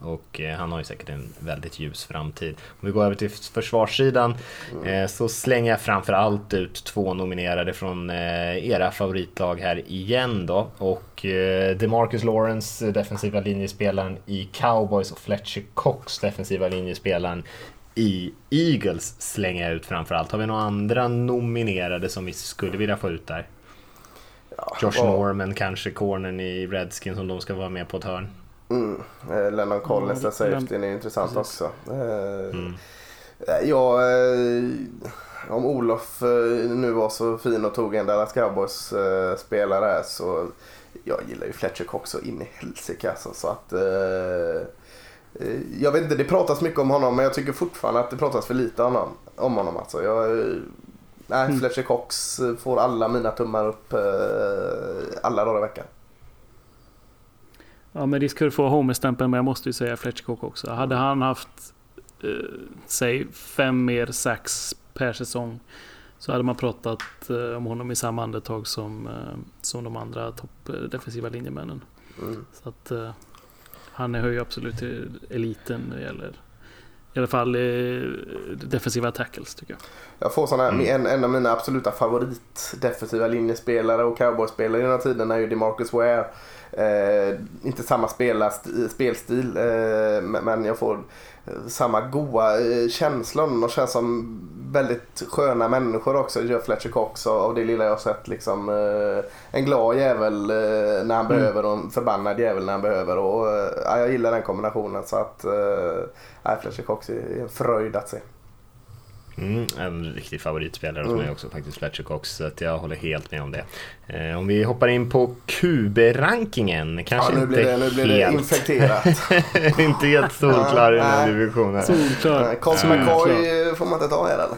och eh, han har ju säkert en väldigt ljus framtid. Om vi går över till försvarssidan mm. eh, så slänger jag framför allt ut två nominerade från eh, era favoritlag här igen då. Och eh, DeMarcus Lawrence, defensiva linjespelaren i Cowboys och Fletcher Cox, defensiva linjespelaren i Eagles slänger jag ut framförallt. Har vi några andra nominerade som vi skulle vilja få ut där? Ja, Josh och... Norman kanske, cornern i Redskins som de ska vara med på ett hörn. Mm. Eh, Lennon Collins, mm, safetyn är intressant Precis. också. Eh, mm. Eh, ja, eh, om Olof eh, nu var så fin och tog en Dallas Cowboys eh, spelare så jag gillar ju Fletcher Cox så in i helsike alltså, så att jag vet inte, det pratas mycket om honom men jag tycker fortfarande att det pratas för lite om honom. Om honom alltså. Jag, nej, mm. Fletcher Cox får alla mina tummar upp alla dagar i veckan. Ja, med risk för att få homerstämpeln, men jag måste ju säga Fletcher Cox också. Hade han haft, eh, säg fem mer sax per säsong så hade man pratat eh, om honom i samma andetag som, eh, som de andra toppdefensiva linjemännen. Mm. Så att eh, han hör ju absolut till eliten när det gäller i alla fall eh, defensiva tackles tycker jag. Jag får såna, mm. en, en av mina absoluta favorit defensiva linjespelare och cowboyspelare i den här tiden är ju DeMarcus Ware. Eh, inte samma spelstil eh, men jag får samma goa eh, känsla. De känns som väldigt sköna människor också, gör Fletcher Cox av det lilla jag har sett. Liksom, eh, en glad jävel eh, när han Mm. behöver och en förbannad jävel när han behöver. Och, ja, jag gillar den kombinationen så att eh, Fletcher Cox är en fröjd att se. Mm, en riktig favoritspelare hos Mm. mig också faktiskt, Fletcher Cox. Så att jag håller helt med om det. Eh, om vi hoppar in på QB-rankingen, Ja, kanske nu blir inte det, nu blir det helt... infekterat. inte helt solklar i den här divisionen. Solklar. Colt Solklar. McCoy får man inte ta här eller?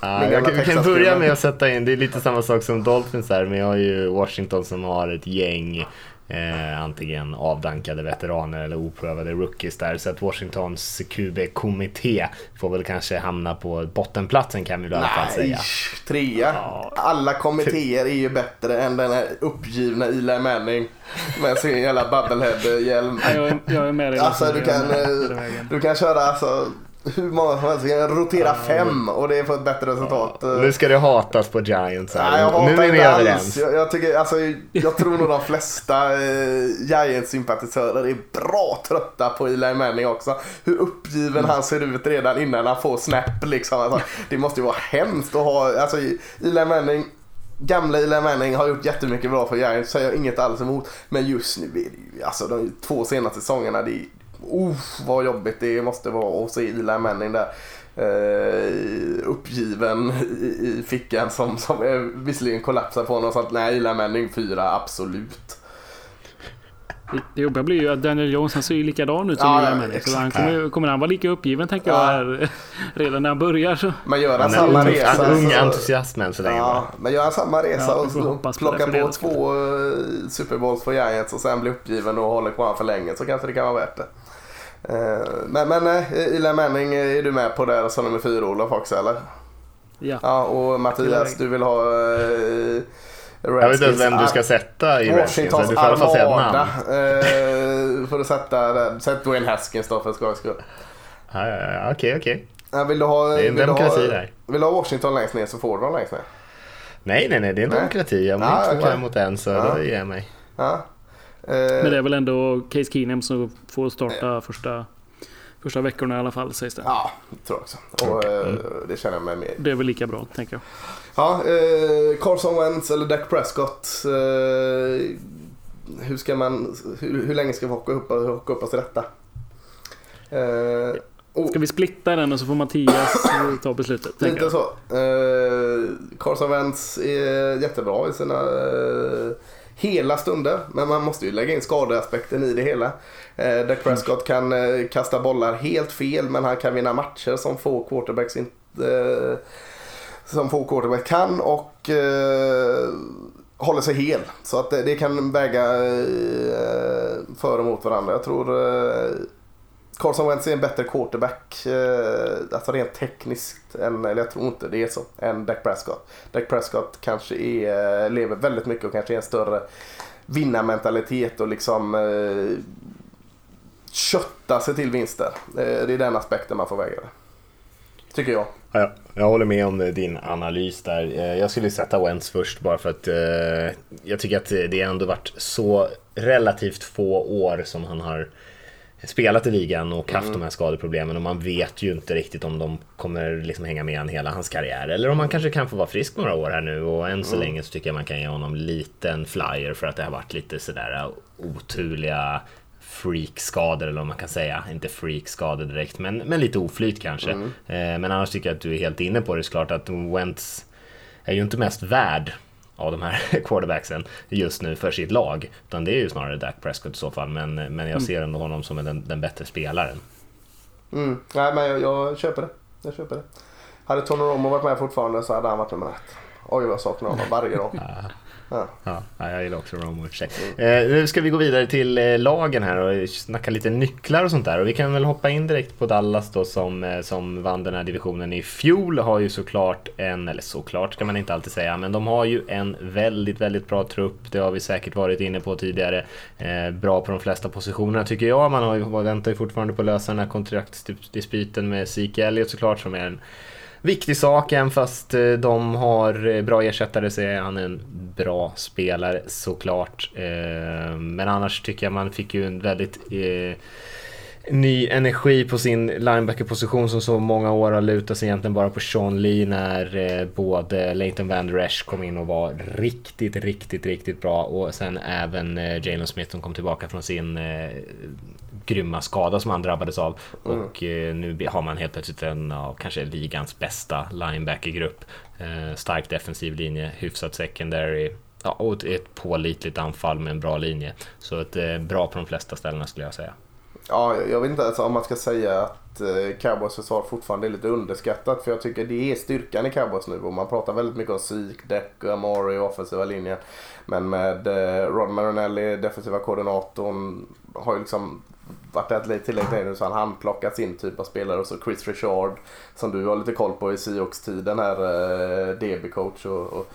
Ja, Min jag kan, kan börja med att sätta in, det är lite samma sak som Dolphins här, men jag har ju Washington som har ett gäng eh, antingen avdankade veteraner eller oprövade rookies där. Så att Washingtons QB-kommitté får väl kanske hamna på bottenplatsen kan vi väl i alla fall Nej, säga. trea. Alla kommittéer är ju bättre än den här uppgivna Eli Manning med sin jävla bubblehead-hjälm. Ja, jag, är, jag är med dig. Alltså du kan, eh, du kan köra alltså, hur många som helst. Du kan rotera fem och det får ett bättre resultat. Nu ska det hatas på Giants här. Nej, jag hatar nu är vi inte överens. Jag, jag, tycker, alltså, jag tror nog de flesta eh, Giants-sympatisörer är bra trötta på Eli Manning också. Hur uppgiven han ser ut redan innan han får snap. Liksom. Alltså, det måste ju vara hemskt att ha... Alltså, Eli Manning, gamla Eli Manning har gjort jättemycket bra för Giants, säger jag inget alls emot. Men just nu är det ju, alltså de två senaste säsongerna, det är, uh, vad jobbigt det måste vara att se Eli Manning där. Uh, uppgiven i, i fickan som, som är, visserligen kollapsar på honom så att nej, Eli Manning 4, absolut. Det- jobbiga blir ju att Daniel Jones han ser ju likadan ut som Ja, Eli ja, Manning. Så han kommer, kommer han vara lika uppgiven tänker jag Ja. här, redan när han börjar. Så. Men gör han Han samma ung, resa ung så- entusiasm än så länge. Ja, men gör han samma resa Ja, och på plockar på skull. två uh, Super Bowls för Giants och sen blir uppgiven och håller kvar för länge så kanske det kan vara värt det. Eh, men men uh, Eli Manning eh, är du med på det som nummer fyra Olof också eller? Ja. Ja och Mattias du vill ha uh, Jag vet inte vem du ska sätta i Redskins. Du får i alla fall säga ett namn. Uh, för att sätta den. Sätt Dwayne Haskins då för skojs skull. Ja, ja, ja, okej, okej. Ja, vill du ha, Det är en vill du ha, där. Vill du ha Washington längst ner så får du dem längst ner. Nej, nej, nej, det är en Nej. demokrati. Om det Ja, är två mot en så Ja. då ger jag mig. Ja. Eh, Men det är väl ändå Case Keenum som får starta första, första veckorna i alla fall sägs det. Ja, tror jag också. Och eh, Mm. det känner jag mig med. Det är väl lika bra tänker jag. Ja, eh, Carson Wentz eller Dak Prescott. Eh, hur ska man, hur, hur länge ska vi hocka upp, hocka upp oss i detta? Eh, och, Ska vi splitta den och så får Mattias eh, ta beslutet? tänker lite jag. så. Eh, Carson Wentz är jättebra i sina eh, hela stunder. Men man måste ju lägga in skadeaspekten i det hela. Eh, Dak Prescott kan eh, kasta bollar helt fel men han kan vinna matcher som få quarterbacks inte eh, som få quarterback kan och eh, håller sig hel. Så att det, det kan väga eh, för och mot varandra. Jag tror eh, Carson Wentz är en bättre quarterback, eh, alltså rent tekniskt, än, eller jag tror inte det är så, än Dak Prescott. Dak Prescott kanske är, eh, lever väldigt mycket och kanske är en större vinnarmentalitet och liksom eh, kötta sig till vinster. Eh, det är den aspekten man får väga det. Tycker jag. Ja, jag håller med om din analys där. Eh, jag skulle sätta Wentz först bara för att eh, jag tycker att det ändå varit så relativt få år som han har spelat i ligan och haft de här skadeproblemen och man vet ju inte riktigt om de kommer liksom hänga med han hela hans karriär. Eller om han kanske kan få vara frisk några år här nu och än så länge så tycker jag man kan ge honom liten flyer för att det har varit lite sådär oturliga freakskador eller vad man kan säga. Inte freakskador direkt men, men lite oflyt kanske. Eh, men annars tycker jag att du är helt inne på det. Såklart att Wentz är ju inte mest värd av de här quarterbacksen just nu för sitt lag. Utan det är ju snarare Dak Prescott i så fall. Men, men jag ser ändå honom som den, den bättre spelaren. Mm. Nej, men jag, jag köper det. Jag köper det. Hade Tony Romo varit med fortfarande så hade han varit nummer ett. Oj, vad jag saknar honom varje dag. Ja. Ja, jag gillar också Romo i och för sig. Eh, nu ska vi gå vidare till eh, lagen här och snacka lite nycklar och sånt där. Och vi kan väl hoppa in direkt på Dallas då som, eh, som vann den här divisionen i fjol. Har ju såklart en, eller såklart ska man inte alltid säga, men de har ju en väldigt, väldigt bra trupp. Det har vi säkert varit inne på tidigare. Eh, bra på de flesta positionerna tycker jag. Man har ju, man väntar ju fortfarande på att lösa den här kontraktsdispyten med Zeke Elliot såklart som är en viktig sak, även fast eh, de har eh, bra ersättare så är han en bra spelare såklart. Eh, men annars tycker jag man fick ju en väldigt eh, ny energi på sin linebacker-position som så många år har lutat sig egentligen bara på Sean Lee när eh, både Leighton Van Der Esch kom in och var riktigt, riktigt, riktigt bra och sen även eh, Jalen Smith som kom tillbaka från sin eh, grymma skada som han drabbades av. Mm. Och eh, nu har man helt plötsligt en av kanske ligans bästa linebackergrupp. Eh, stark defensiv linje, hyfsat secondary, ja, och ett pålitligt anfall med en bra linje. Så ett, bra på de flesta ställena skulle jag säga. Ja, jag vet inte alltså, om man ska säga att eh, Cowboys försvar fortfarande är lite underskattat. För jag tycker det är styrkan i Cowboys nu. Och man pratar väldigt mycket om Zeke, Deck och Amari och offensiva linjen. Men med eh, Rod Marinelli, defensiva koordinatorn, har ju liksom varit där tillägg nu så han handplockat sin typ av spelare. Och så Chris Richard som du har lite koll på i Seahawks-tiden här, eh, DB-coach. och, och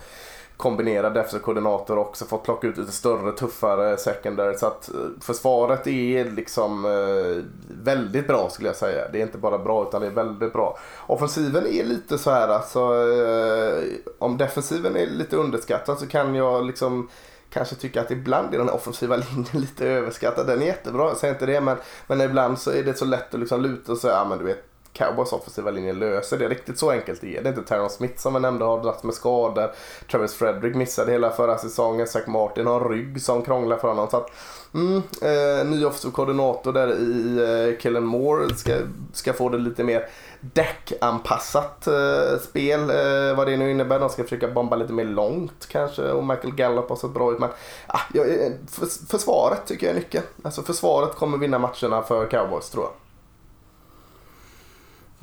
kombinerad defensiv koordinator också fått plocka ut lite större, tuffare secondary. Så att eh, försvaret är liksom eh, väldigt bra skulle jag säga. Det är inte bara bra utan det är väldigt bra. Offensiven är lite så här alltså. Eh, om defensiven är lite underskattad så kan jag liksom kanske tycka att ibland är den offensiva linjen lite överskattad. Den är jättebra, jag säger inte det. Men, men ibland så är det så lätt att liksom luta och säga, ja men du vet Cowboys offensiva linje löser det. Riktigt så enkelt är det inte. Terron Smith som jag nämnde har dragits med skador. Travis Frederick missade hela förra säsongen. Zach Martin har en rygg som krånglar för honom. Så att, mm, eh, ny offensiv koordinator där i eh, Killen Moore ska, ska få det lite mer däckanpassat eh, spel. Eh, vad det nu innebär. De ska försöka bomba lite mer långt kanske. Och Michael Gallup har sett bra ut. Men ah, jag, eh, för, försvaret tycker jag är nyckeln. Alltså försvaret kommer vinna matcherna för Cowboys tror jag.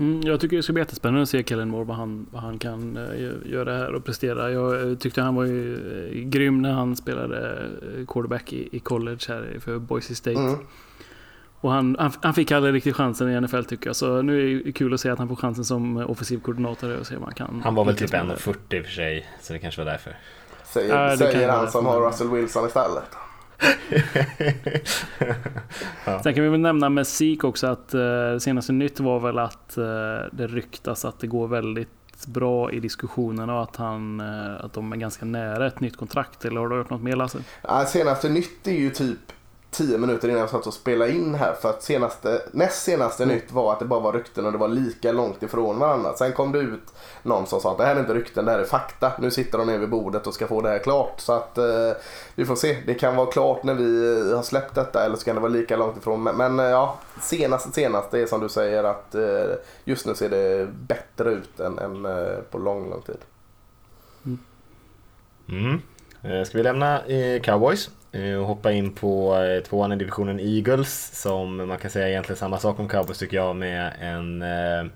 Mm, jag tycker det ska bli jättespännande att se Kellen Moore vad han, vad han kan uh, göra här och prestera. Jag uh, tyckte han var ju uh, grym när han spelade quarterback i, i, college här för Boise State. Mm. Och han, han, han, fick aldrig riktigt chansen i NFL tycker jag. Så nu är det kul att se att han får chansen som offensiv koordinator och se vad han kan. Han var väl typ 1,40 i och för sig, så det kanske var därför. Säger, säger han som har Russell Wilson istället. Ja. Sen kan vi väl nämna med Sik också att uh, senaste nytt var väl att uh, det ryktas att det går väldigt bra i diskussionerna och att, han, uh, att de är ganska nära ett nytt kontrakt. Eller har du hört något mer Lasse? Ja, senaste nytt är ju typ 10 minuter innan jag satt och spelade in här. För att senaste, näst senaste mm. nytt var att det bara var rykten och det var lika långt ifrån varandra. Sen kom det ut någon som sa att det här är inte rykten, det här är fakta. Nu sitter de nere vid bordet och ska få det här klart. Så att eh, vi får se. Det kan vara klart när vi har släppt detta eller så kan det vara lika långt ifrån. Men, men eh, ja, senaste senaste är som du säger att eh, just nu ser det bättre ut än, än eh, på lång, lång tid. Mm. Mm. Eh, ska vi lämna eh, Cowboys Eh, hoppa in på eh, tvåan i divisionen Eagles som man kan säga egentligen samma sak om Cowboys tycker jag med en eh,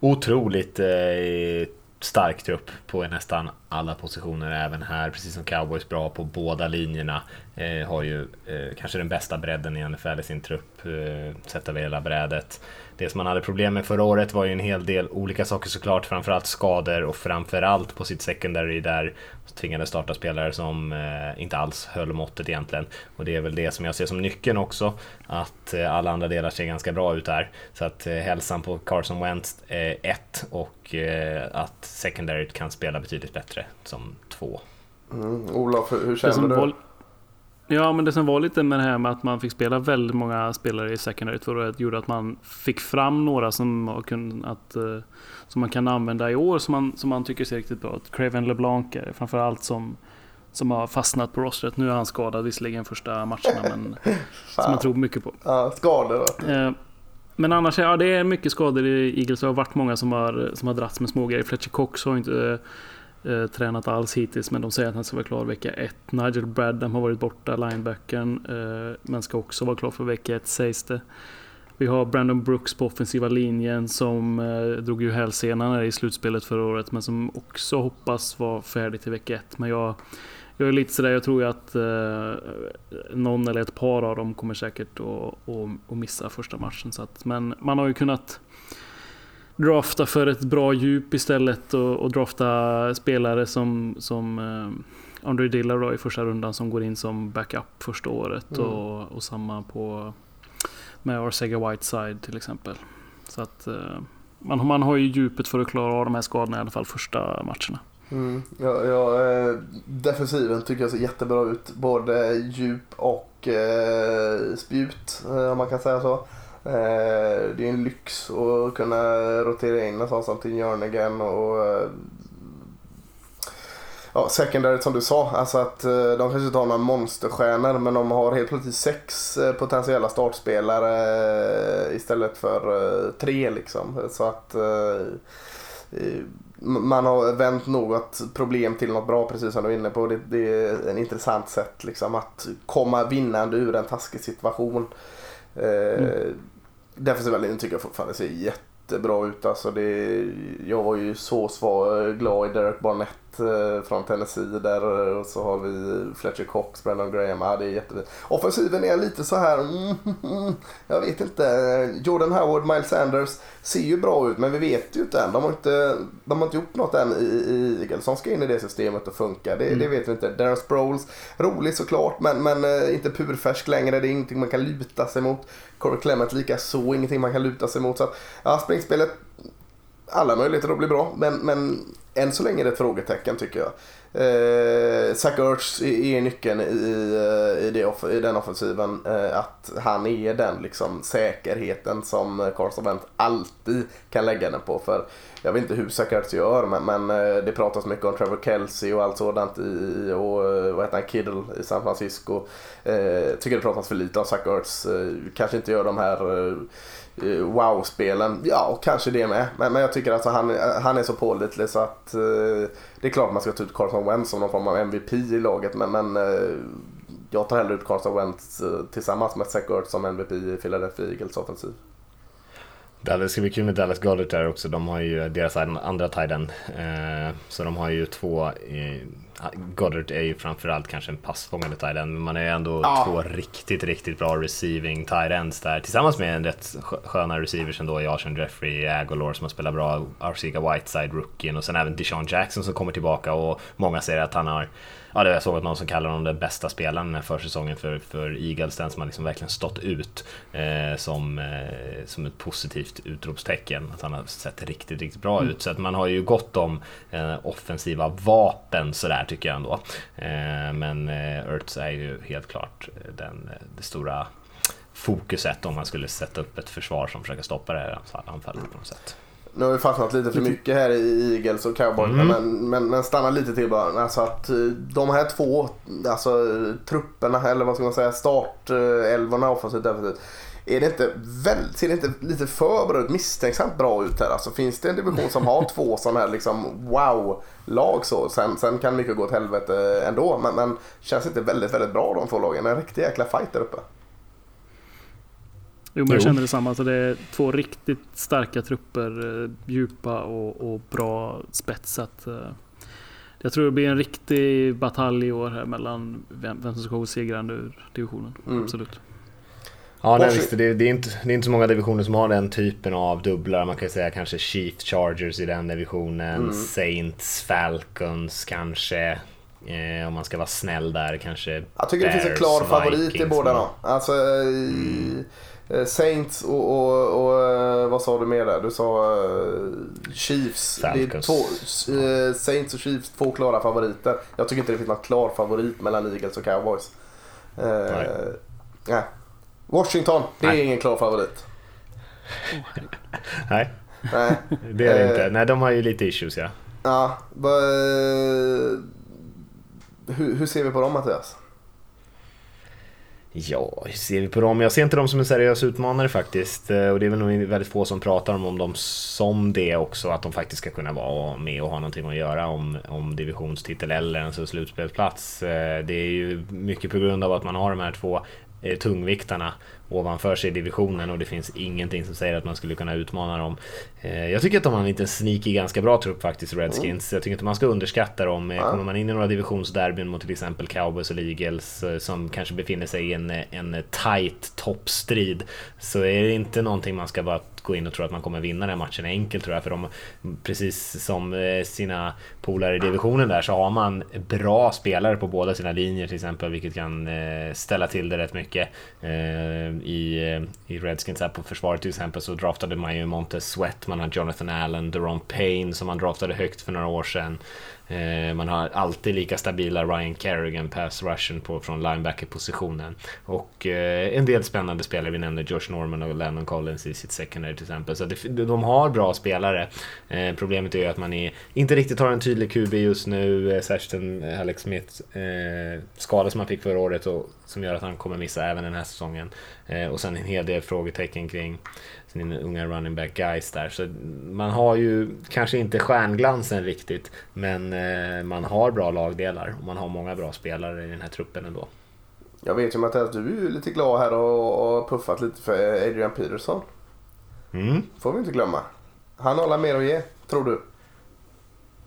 otroligt eh, stark trupp på nästan alla positioner. Även här, precis som cowboys, bra på båda linjerna. Eh, har ju eh, kanske den bästa bredden i NFL i sin trupp, eh, sett över hela brädet. Det som man hade problem med förra året var ju en hel del olika saker såklart, framförallt skador och framförallt på sitt secondary där tvingade starta spelare som eh, inte alls höll måttet egentligen. Och det är väl det som jag ser som nyckeln också, att eh, alla andra delar ser ganska bra ut där. Så att eh, hälsan på Carson Wentz är ett och eh, att secondary kan spela betydligt bättre som två. Mm. Olof, hur känner du? Ja, men det som var lite med det här med att man fick spela väldigt många spelare i secondary förra året gjorde att man fick fram några som, kunnat, uh, som man kan använda i år som man, som man tycker ser riktigt bra ut. Craven LeBlanc är framförallt som, som har fastnat på rostret. Nu är han skadad visserligen första matcherna men som man tror mycket på. Ja, skador då. Uh, men annars, ja det är mycket skador i Eagles. Det har varit många som har, som har dragits med smågrejer. Fletcher Cox har inte eh, tränat alls hittills men de säger att han ska vara klar vecka 1. Nigel Bradham har varit borta, linebacken, eh, men ska också vara klar för vecka 1 sägs det. Vi har Brandon Brooks på offensiva linjen som eh, drog ju hälsenan i slutspelet förra året men som också hoppas vara färdig till vecka 1. Men jag, jag är lite sådär, jag tror ju att eh, någon eller ett par av dem kommer säkert att, missa första matchen. Så att, men man har ju kunnat drafta för ett bra djup istället och, och drafta spelare som, som eh, Andre Dilla då i första rundan som går in som backup första året mm. och, och samma på med Arcega Whiteside till exempel. Så att eh, man, man har ju djupet för att klara av de här skadorna i alla fall första matcherna. Mm. Ja, ja, eh, defensiven tycker jag ser jättebra ut. Både djup och eh, spjut, eh, om man kan säga så. Eh, det är en lyx att kunna rotera in en sån som Tim Jörnigen och eh, ja, secondary som du sa, alltså att eh, de kanske inte har några monsterstjärnor men de har helt plötsligt sex potentiella startspelare istället för tre liksom. Så att man har vänt något problem till något bra precis som du är inne på. Det, det är en intressant sätt liksom att komma vinnande ur en taskig situation. Mm. Defensiva linjen tycker jag fortfarande ser jättebra ut. Alltså det, jag var ju så svag, glad i Derek Barnett Eh, från Tennessee där och så har vi Fletcher Cox, Brendan Graham. Ja, det är jättefint. Offensiven är lite så här, mm, mm, jag vet inte. Jordan Howard, Miles Sanders ser ju bra ut men vi vet ju inte än. De har inte, de har inte gjort något än i, i Eagles som ska in i det systemet och funka. Det, mm. det vet vi inte. Darren Sproles, rolig såklart men, men eh, inte purfärsk längre. Det är ingenting man kan luta sig mot. Corey Clement lika så, ingenting man kan luta sig mot. Så att, ja, springspelet alla möjligheter att bli bra men, men än så länge är det ett frågetecken tycker jag. Eh, Zach Ertz är nyckeln i, i, eh, det, i den offensiven. Eh, att han är den liksom, säkerheten som Carson Wentz alltid kan lägga den på. För jag vet inte hur Zach Ertz gör men, men eh, det pratas mycket om Trevor Kelsey och allt sådant i, och eh, vad heter han, Kiddle i San Francisco. Eh, tycker det pratas för lite om Zach Ertz. Eh, kanske inte gör de här Eh, Eh, wow-spelen. Ja, kanske det med. Men, men jag tycker att han, han är så pålitlig så att eh, det är klart man ska ta ut Carson Wentz som någon form av MVP i laget. Men, men eh, jag tar hellre ut Carson Wentz eh, tillsammans med Zach Ertz som MVP i Philadelphia Eagles offensiv. Det ska bli kul med Dallas Goddard där också. De har ju deras andra tiden. Eh, så de har ju två eh, Goddard är ju framförallt kanske en passfångande tight end, men man är ju ändå ja. två riktigt, riktigt bra receiving tight ends där tillsammans med en rätt sköna receivers ändå i Arsen Jeffrey, Agolor som har spelat bra, Arcega Whiteside, rookien och sen även Deshaun Jackson som kommer tillbaka och många säger att han har Ja, det jag såg att någon som kallar honom den bästa spelaren den här försäsongen för, för Eagles, den som har liksom verkligen stått ut eh, som, eh, som ett positivt utropstecken. Att han har sett riktigt, riktigt bra mm. ut. Så att man har ju gott om eh, offensiva vapen sådär tycker jag ändå. Eh, men eh, Ertz är ju helt klart den, det stora fokuset om man skulle sätta upp ett försvar som försöker stoppa det här anfallet på något sätt. Nu har vi fastnat lite för mycket här i Eagles och Cowboys. Mm. Men, men, men stanna lite till bara. Alltså att eh, de här två alltså, trupperna, eller vad ska man säga, startelvorna offensivt defensivt. Är det inte väl, ser det inte lite för bra ut, misstänksamt bra ut här? Alltså, finns det en division som har två sådana här liksom, wow-lag så? Sen, sen kan mycket gå åt helvete ändå. Men, men känns inte väldigt, väldigt bra de två lagen? En riktig jäkla fight där uppe. Jo, men jag känner detsamma. Alltså det är två riktigt starka trupper, eh, djupa och, och bra spetsat. Eh, jag tror det blir en riktig batalj i år här mellan vem, vem som ska gå segrande ur divisionen. Mm. Absolut. Ja, nej, visst, det, det, är inte, det är inte så många divisioner som har den typen av dubblar. Man kan säga kanske Chiefs Chargers i den divisionen, mm. Saints, Falcons kanske. Eh, om man ska vara snäll där kanske. Jag tycker Bears, det finns en klar favorit i båda dem. Alltså, mm. Eh, Saints och, och, och, eh, vad sa du mer där? Du sa uh, Chiefs. Två, Saints och Chiefs, två klara favoriter. Jag tycker inte det finns någon klar favorit mellan Eagles och Cowboys. Nej. nej. Washington, det nej. är ingen klar favorit. nej. nej, det är det inte. Nej, de har ju lite issues ja. Ja, hur, hur ser vi på dem Mattias? Ja, hur ser vi på dem? Jag ser inte dem som en seriös utmanare faktiskt. Eh, och det är väl nog väldigt få som pratar om dem som det också. Att de faktiskt ska kunna vara med och ha någonting att göra om, om divisionstitel eller en slutspelsplats. Eh, det är ju mycket på grund av att man har de här två eh, tungviktarna ovanför sig i divisionen och det finns ingenting som säger att man skulle kunna utmana dem. Eh, jag tycker att de har en liten sneaky, ganska bra trupp faktiskt, Redskins. Jag tycker inte man ska underskatta dem. Eh, kommer man in i några divisionsderbyn mot till exempel Cowboys och Eagles eh, som kanske befinner sig i en, en tight toppstrid så är det inte någonting man ska bara gå in och tro att man kommer vinna den matchen enkelt tror jag. För de, precis som sina polare i divisionen där så har man bra spelare på båda sina linjer till exempel, vilket kan ställa till det rätt mycket i, eh, i Redskins här på försvaret till exempel så draftade man ju Montez Sweat, man har Jonathan Allen, Deron Payne som man draftade högt för några år sedan. Eh, man har alltid lika stabila Ryan Kerrigan, pass rushen på, från linebacker-positionen. Och eh, en del spännande spelare, vi nämnde Josh Norman och Lennon Collins i sitt secondary till exempel. Så det, de har bra spelare. Eh, problemet är ju att man är, inte riktigt har en tydlig QB just nu, särskilt en Alex Smith skada som han fick förra året och som gör att han kommer missa även den här säsongen. och sen en hel del frågetecken kring sin unga running back guys där. Så man har ju kanske inte stjärnglansen riktigt, men eh, man har bra lagdelar och man har många bra spelare i den här truppen ändå. Jag vet ju Mattias, du är ju lite glad här och, och puffat lite för Adrian Peterson. Mm. Får vi inte glömma. Han har mer att ge, tror du?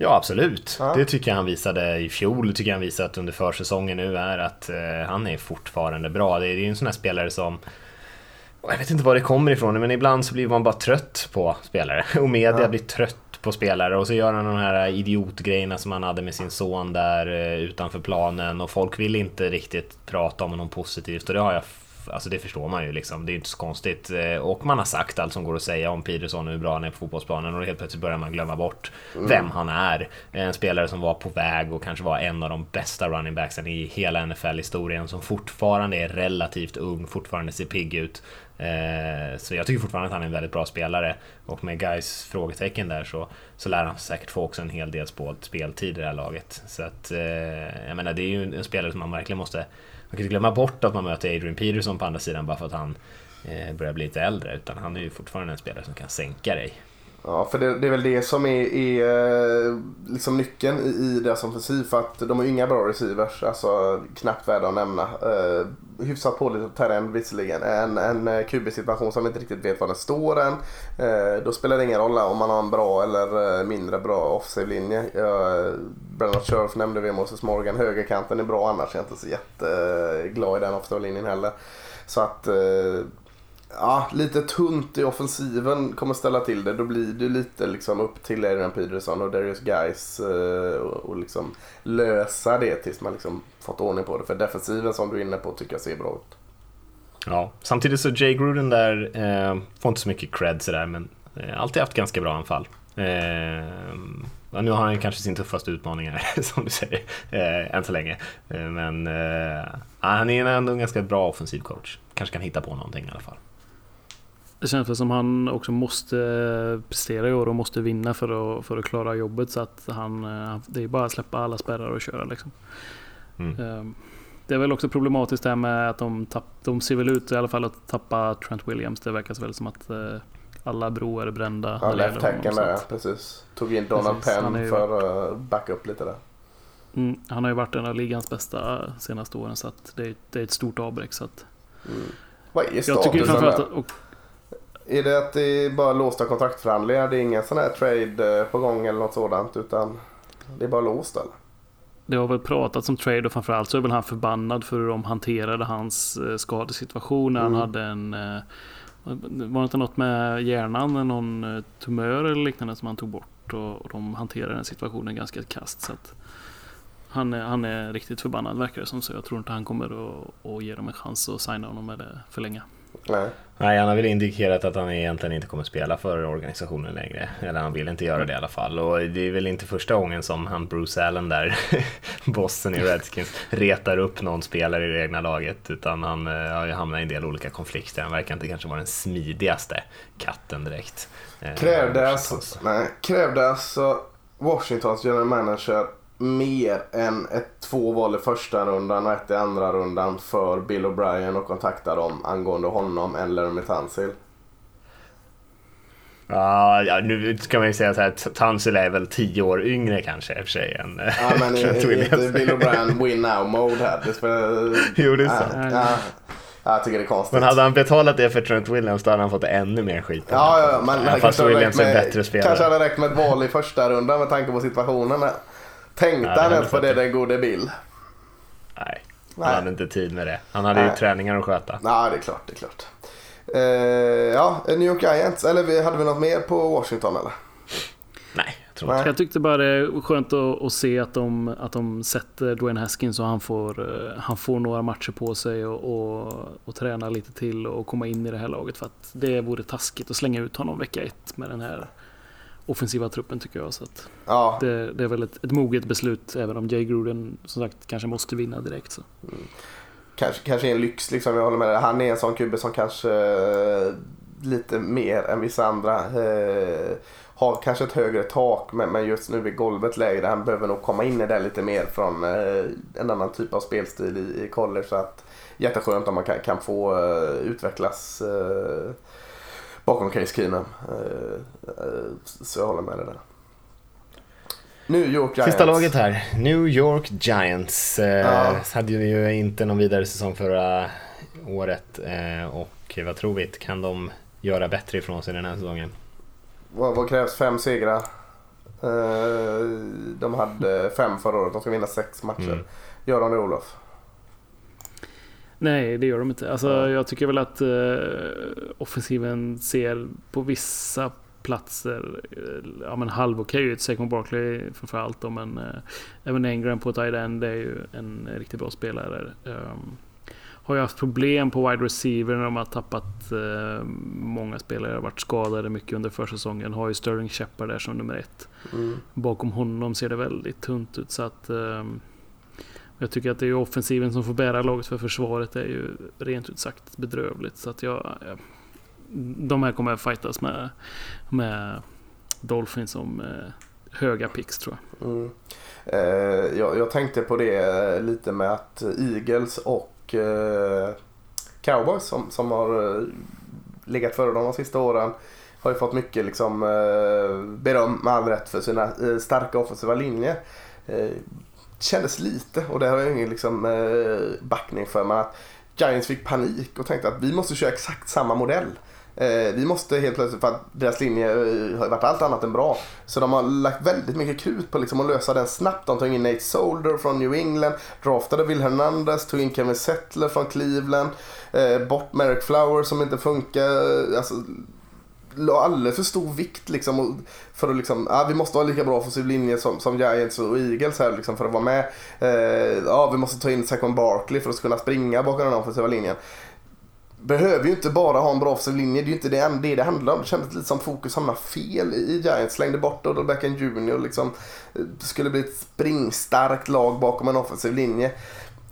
Ja, absolut. Ja. Det tycker jag han visade i fjol. Det tycker jag han visat under försäsongen nu är att eh, han är fortfarande bra. Det är ju en sån här spelare som jag vet inte var det kommer ifrån, men ibland så blir man bara trött på spelare. Och media ja. blir trött på spelare och så gör han de här idiotgrejerna som han hade med sin son där eh, utanför planen och folk vill inte riktigt prata om honom positivt och det har jag Alltså det förstår man ju liksom, det är inte så konstigt. Eh, och man har sagt allt som går att säga om Peterson och hur bra han är på fotbollsplanen och helt plötsligt börjar man glömma bort mm. vem han är. En spelare som var på väg och kanske var en av de bästa running backsen i hela NFL-historien som fortfarande är relativt ung, fortfarande ser pigg ut. Eh, så jag tycker fortfarande att han är en väldigt bra spelare och med guys frågetecken där så, så lär han säkert få också en hel del speltid i det här laget. Så att eh, jag menar, det är ju en spelare som man verkligen måste man kan inte glömma bort att man möter Adrian Peterson på andra sidan bara för att han eh, börjar bli lite äldre utan han är ju fortfarande en spelare som kan sänka dig. Ja, för det, det, är väl det som är, är eh, liksom nyckeln i, i deras offensiv. För att de har ju inga bra receivers, alltså knappt värda att nämna. Uh, hyfsat pålitlig terräng visserligen. En, en eh, QB-situation som inte riktigt vet var den står än. Uh, då spelar det ingen roll om man har en bra eller mindre bra offensiv linje. Uh, Bernard Scherf nämnde vi, Moses Morgan. Högerkanten är bra annars. Jag är inte så jätteglad i den offensiva linjen heller. Så att uh, ja, lite tunt i offensiven kommer ställa till det. Då blir det lite liksom upp till Adrian Peterson och Darius Guys eh, och, och liksom lösa det tills man liksom fått ordning på det. För defensiven som du är inne på tycker jag ser bra ut. Ja, samtidigt så Jay Gruden där eh, får inte så mycket cred sådär men eh, alltid haft ganska bra anfall. Eh, ja, nu har han kanske sin tuffaste utmaning här, som du säger, eh, än så länge. Eh, men eh, han är ändå en ganska bra offensiv coach. Kanske kan hitta på någonting i alla fall. Det känns som han också måste prestera i år och måste vinna för att, för att klara jobbet. Så att han, eh, det är bara att släppa alla spärrar och köra liksom. Mm. Ehm, det är väl också problematiskt det här med att de, tapp, de ser väl ut i alla fall att tappa Trent Williams. Det verkar väl som att eh, alla broar är brända. Ja, left tacken där, precis. Tog in Donald precis, Penn för att backa upp lite där. Mm, han har ju varit en av ligans bästa senaste åren så att det, är, det är ett stort avbräck. Så att, mm. Vad är statusen där? Är det att det är bara låsta kontraktförhandlingar? Det är ingen sån här trade eh, på gång eller något sådant utan det är bara låst eller? Det har väl pratats om trade och framförallt så är väl han förbannad för hur de hanterade hans eh, skadesituation när mm. han hade en eh, var det inte något med hjärnan, någon tumör eller liknande som han tog bort och, de hanterade den situationen ganska kast. Så att han, är, han är riktigt förbannad verkar det som så jag tror inte han kommer att, att ge dem en chans att signa honom eller förlänga. Nej. Nej, han har väl indikerat att han egentligen inte kommer spela för organisationen längre. Eller han vill inte göra det i alla fall. Och det är väl inte första gången som han Bruce Allen där, bossen i Redskins, retar upp någon spelare i det egna laget. Utan han eh, har ju hamnat i en del olika konflikter. Han verkar inte kanske vara den smidigaste katten direkt. Eh, krävde alltså, nej, krävde alltså Washingtons general manager mer än ett, två val i första rundan och ett i andra rundan för Bill O'Brien och kontakta dem angående honom eller med Tansil. Ja, ja, nu ska man ju säga så här, Tansil är väl tio år yngre kanske i och för sig än Ja, men inte Bill O'Brien win now-mode här. Det spelar... jo, det är sant. Ja, ja. Jag tycker det är konstigt. Men hade han betalat det för Trent Williams då hade han fått ännu mer skit. Ja, ja, men fast Williams är bättre spelare. Kanske hade räckt med ett val i första rundan med tanke på situationen. Tänkte han ens på det den gode Bill? Nej, han hade inte tid med det. Han hade Nej. ju träningar att sköta. Nej, det är klart. Det är klart. Uh, ja, New York Giants. Eller hade vi något mer på Washington eller? Nej, jag tror inte Jag tyckte bara det är skönt att, att, se att de, att de sätter Dwayne Haskins så han får, uh, han får några matcher på sig och, och, och, träna lite till och komma in i det här laget. För att det vore taskigt att slänga ut honom vecka ett med den här offensiva truppen tycker jag. Så Ja, det, det är väl ett, ett moget beslut även om Jay Gruden som sagt kanske måste vinna direkt. Så. kanske, kanske är en lyx liksom, jag håller med dig. Han är en sån QB som kanske eh, lite mer än vissa andra eh, har kanske ett högre tak men, men just nu är golvet lägre. Han behöver nog komma in i det lite mer från eh, en annan typ av spelstil i, i college. Så att jätteskönt om man kan, kan få eh, utvecklas eh, bakom Case Keenum. Eh, eh, så jag håller med dig där. New York Giants. Sista laget här, New York Giants. Eh, Ja. Hade ju inte någon vidare säsong förra året. Och vad tror vi? Kan de göra bättre ifrån sig den här säsongen? Vad, vad krävs? Fem segrar? De hade fem förra året. De ska vinna sex matcher. Mm. Gör de det Olof? Nej, det gör de inte. Alltså, Ja. Jag tycker väl att eh, offensiven ser på vissa platser eh, ja, men halvokej ut. Saquon Barkley framförallt men eh, även Engram på tight end är ju en riktigt bra spelare. Um, har ju haft problem på wide receiver när de har tappat eh, många spelare, har varit skadade mycket under försäsongen. Har ju Sterling Shepard där som nummer ett. Mm. Bakom honom ser det väldigt tunt ut. Så att, ehm, jag tycker att det är offensiven som får bära laget för försvaret är ju rent ut sagt bedrövligt. Så att jag, jag, de här kommer att fightas med, med Dolphins som eh, höga picks tror jag. Mm. Eh, jag, jag tänkte på det eh, lite med att Eagles och eh, Cowboys som, som har eh, legat före dem de sista åren har ju fått mycket liksom, eh, beröm med all rätt för sina starka offensiva linjer. Kändes lite, och det har jag ingen liksom, eh, backning för, men att Giants fick panik och tänkte att vi måste köra exakt samma modell. Eh, vi måste helt plötsligt, för att deras linje eh, har ju varit allt annat än bra. Så de har lagt väldigt mycket krut på liksom att lösa den snabbt. De tog in Nate Solder från New England, draftade Will Hernandez, tog in Kevin Settler från Cleveland, eh, bort Merrick Flower som inte funkar. Alltså, la alldeles för stor vikt liksom för att liksom, ja, vi måste ha lika bra offensiv linje som, som Giants och Eagles här liksom för att vara med. Eh, ja, vi måste ta in Saquon Barkley för att kunna springa bakom den offensiva linjen. Behöver ju inte bara ha en bra offensiv linje, det är ju inte det det, det handlar om. Det kändes lite som fokus hamnade fel i Giants. Slängde bort Odell Beckham Jr. Liksom, Det skulle bli ett springstarkt lag bakom en offensiv linje.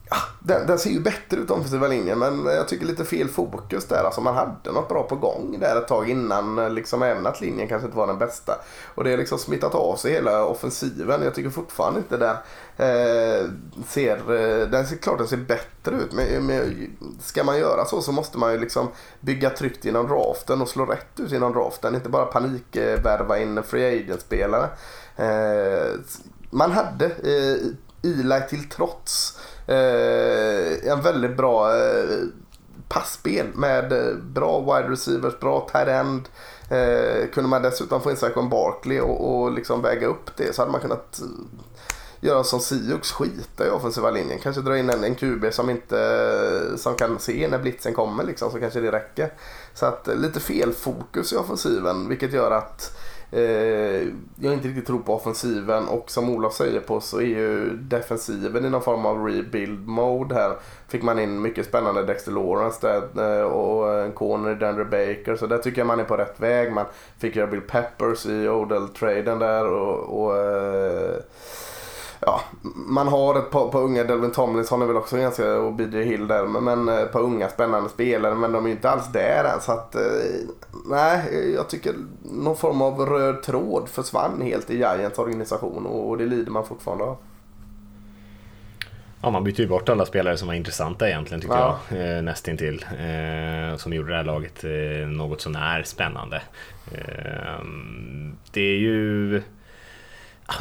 Ja, den, den ser ju bättre ut offensiva linjen men jag tycker lite fel fokus där. Alltså man hade något bra på gång där ett tag innan liksom även att linjen kanske inte var den bästa. Och det har liksom smittat av sig hela offensiven. Jag tycker fortfarande inte den eh, ser, eh, den ser klart den ser bättre ut men, men ska man göra så så måste man ju liksom bygga tryggt inom draften och slå rätt ut inom draften. Inte bara panikvärva in free agent-spelare. Eh, man hade eh, Eli till trots eh, en väldigt bra eh, passspel med eh, bra wide receivers, bra tight end. Eh, kunde man dessutom få in Saquon Barkley och, och liksom väga upp det så hade man kunnat eh, göra som Siux, skita i offensiva linjen. Kanske dra in en, en QB som, inte, eh, som kan se när blitzen kommer liksom, så kanske det räcker. Så att lite fel fokus i offensiven vilket gör att eh, Eh, jag inte riktigt tror på offensiven och som Olof säger på så är ju defensiven i någon form av rebuild mode här. Fick man in mycket spännande Dexter Lawrence där, eh, och en corner i Dandre Baker så där tycker jag man är på rätt väg. Man fick göra Bill Peppers i Odell-traden där och, och eh, Ja, man har ett par, par unga, Delvin Tomlinson är väl också ganska, och BJ Hill där, men, men ett par unga spännande spelare, men de är ju inte alls där än. Så att, eh, nej, jag tycker någon form av röd tråd försvann helt i Giants organisation och, det lider man fortfarande av. Ja, man bytte ju bort alla spelare som var intressanta egentligen tycker Ja. jag. Eh, nästintill. Eh, som gjorde det här laget eh, något sånär spännande. Eh, det är ju...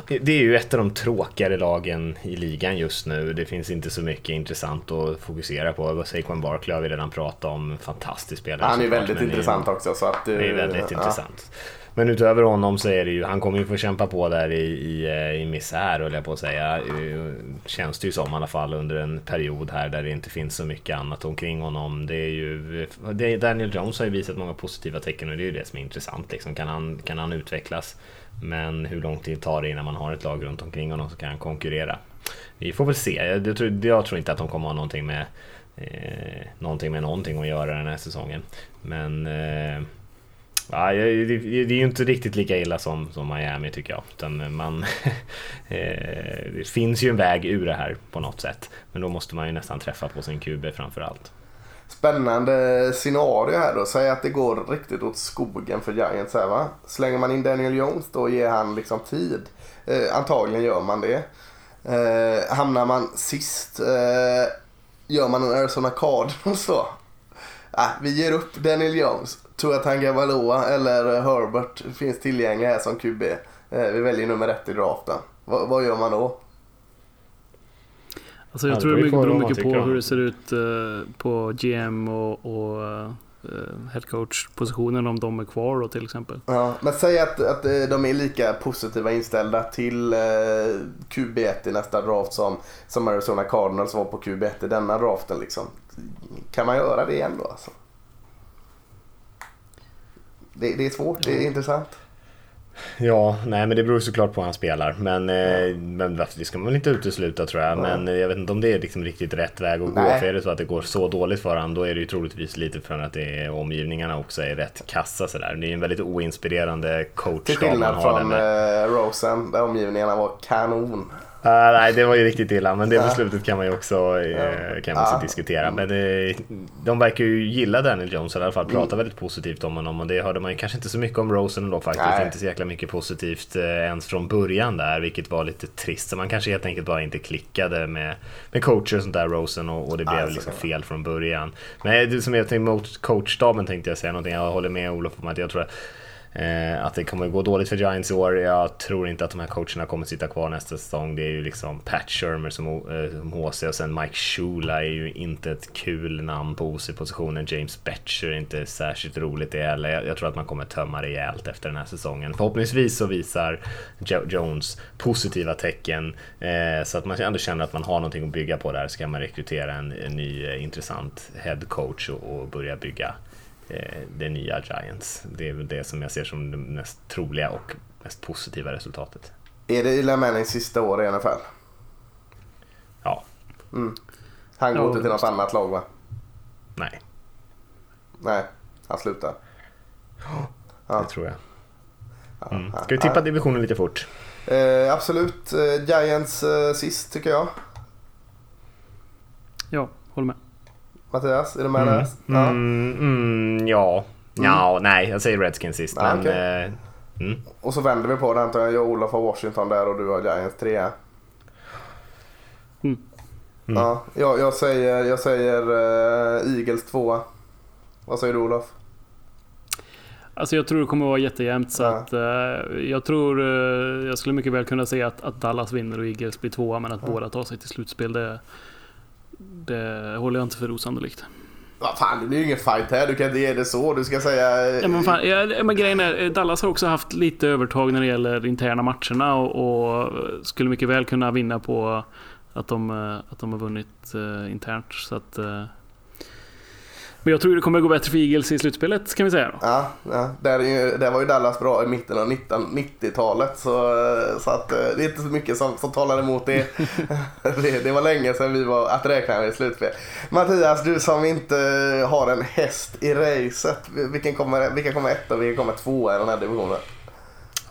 Det är ju ett av de tråkigare lagen i ligan just nu. Det finns inte så mycket intressant att fokusera på. Saquon Barkley har vi redan pratat om. Fantastisk spelare. Han är väldigt intressant också. Så att, Det är eh, väldigt ja. intressant. Men utöver honom så är det ju, han kommer ju få kämpa på där i, i, eh, i misär höll jag på att säga. Eh, känns det ju som i alla fall under en period här där det inte finns så mycket annat omkring honom. Det är ju, det, Daniel Jones har ju visat många positiva tecken och det är ju det som är intressant. Liksom. Kan, han, kan han utvecklas? Men hur lång tid tar det innan man har ett lag runt omkring honom som kan konkurrera? Vi får väl se. Jag, jag, tror, jag tror inte att de kommer ha någonting med, eh, någonting med någonting att göra den här säsongen. Men eh, Ja, det, det, är ju inte riktigt lika illa som, som Miami tycker jag. Utan man, eh, det finns ju en väg ur det här på något sätt. Men då måste man ju nästan träffa på sin QB framför allt. Spännande scenario här då. Säg att det går riktigt åt skogen för Giants här va. Slänger man in Daniel Jones då ger han liksom tid. Eh, antagligen gör man det. Eh, hamnar man sist eh, gör man en Arizona Cardinals då. Ah, vi ger upp Daniel Jones. Tua Tagovailoa eller Herbert finns tillgängliga här som QB. Eh, vi väljer nummer ett i draften. V vad gör man då? Alltså jag ja, tror det beror mycket på hur det ser ut uh, på GM och, och uh, headcoach-positionen om de är kvar då till exempel. Ja, men säg att, att de är lika positiva inställda till uh, QB1 i nästa draft som, som Arizona Cardinals var på QB1 i denna draften. Liksom. Kan man göra det igen då? Alltså? Det, det är svårt, det är intressant. Ja, nej men det beror såklart på hur han spelar. Men, eh, men det ska man väl inte utesluta tror jag. Men jag vet inte om det är liksom riktigt rätt väg att nej. gå. För är det så att det går så dåligt för honom då är det ju troligtvis lite för att det är, omgivningarna också är rätt kassa sådär. Det är ju en väldigt oinspirerande coach. Till skillnad från uh, Rosen där omgivningarna var kanon. Uh, nej, det var ju riktigt illa, men det beslutet kan man ju också, uh, kan man också diskutera. Men uh, de verkar ju gilla Daniel Jones, eller i alla fall prata mm. väldigt positivt om honom. Och det hörde man ju kanske inte så mycket om Rosen då faktiskt. Nej. Inte så jäkla mycket positivt uh, ens från början där, vilket var lite trist. Så man kanske helt enkelt bara inte klickade med, med coacher och sånt där, Rosen, och, och det blev alltså, liksom fel från början. Men det som jag tänkte mot coachstaben tänkte jag säga någonting. Jag håller med Olof om att jag tror att Eh, Eh, att det kommer gå dåligt för Giants i år. Jag tror inte att de här coacherna kommer sitta kvar nästa säsong. Det är ju liksom Pat Shermer som, eh, som HC och sen Mike Shula är ju inte ett kul namn på OC-positionen. James Betcher är inte särskilt roligt det heller. Jag, jag, tror att man kommer tömma rejält efter den här säsongen. Förhoppningsvis så visar jo Jones positiva tecken eh, så att man ändå känner att man har någonting att bygga på där. så kan man rekrytera en, en ny eh, intressant head coach och, och börja bygga det nya Giants. Det är väl det som jag ser som det mest troliga och mest positiva resultatet. Är det Eli Mannings sista år i NFL? Ja. Mm. Han går inte till något annat lag va? Nej. Nej, han slutar. Ja. Det tror jag. Mm. Ska vi tippa divisionen lite fort? Eh, absolut. Eh, Giants eh, sist tycker jag. Ja, håller med. Mattias, är du med mm. där? Ja. Mm, mm, ja. Mm. nej, jag säger Redskins sist. Ah, men, okay. eh, mm. Och så vänder vi på det antar jag. Jag och Olof har Washington där och du har Giants 3. Mm. Ja, jag, jag säger, jag säger uh, Eagles 2. Vad säger du Olof? Alltså jag tror det kommer att vara jättejämnt så ja. att uh, jag tror uh, jag skulle mycket väl kunna säga att, att Dallas vinner och Eagles blir tvåa men att ja. båda tar sig till slutspel det, det håller jag inte för osannolikt. Vad fan, det blir ju ingen fight här. Du kan inte ge det så. Du ska säga... Ja, men, fan, ja, men grejen är, Dallas har också haft lite övertag när det gäller interna matcherna och, och skulle mycket väl kunna vinna på att de, att de har vunnit internt. Så att, men jag tror det kommer gå bättre för Eagles i slutspelet kan vi säga. Då. Ja, ja. Där, ju, där var ju Dallas bra i mitten av 90-talet. Så, så att, eh, det är inte så mycket som, som talar emot det. det. det. var länge sedan vi var att räkna med i slutspel. Mattias, du som inte har en häst i racet. Vilken kommer, vilka kommer ett och vilka kommer tvåa i den här divisionen?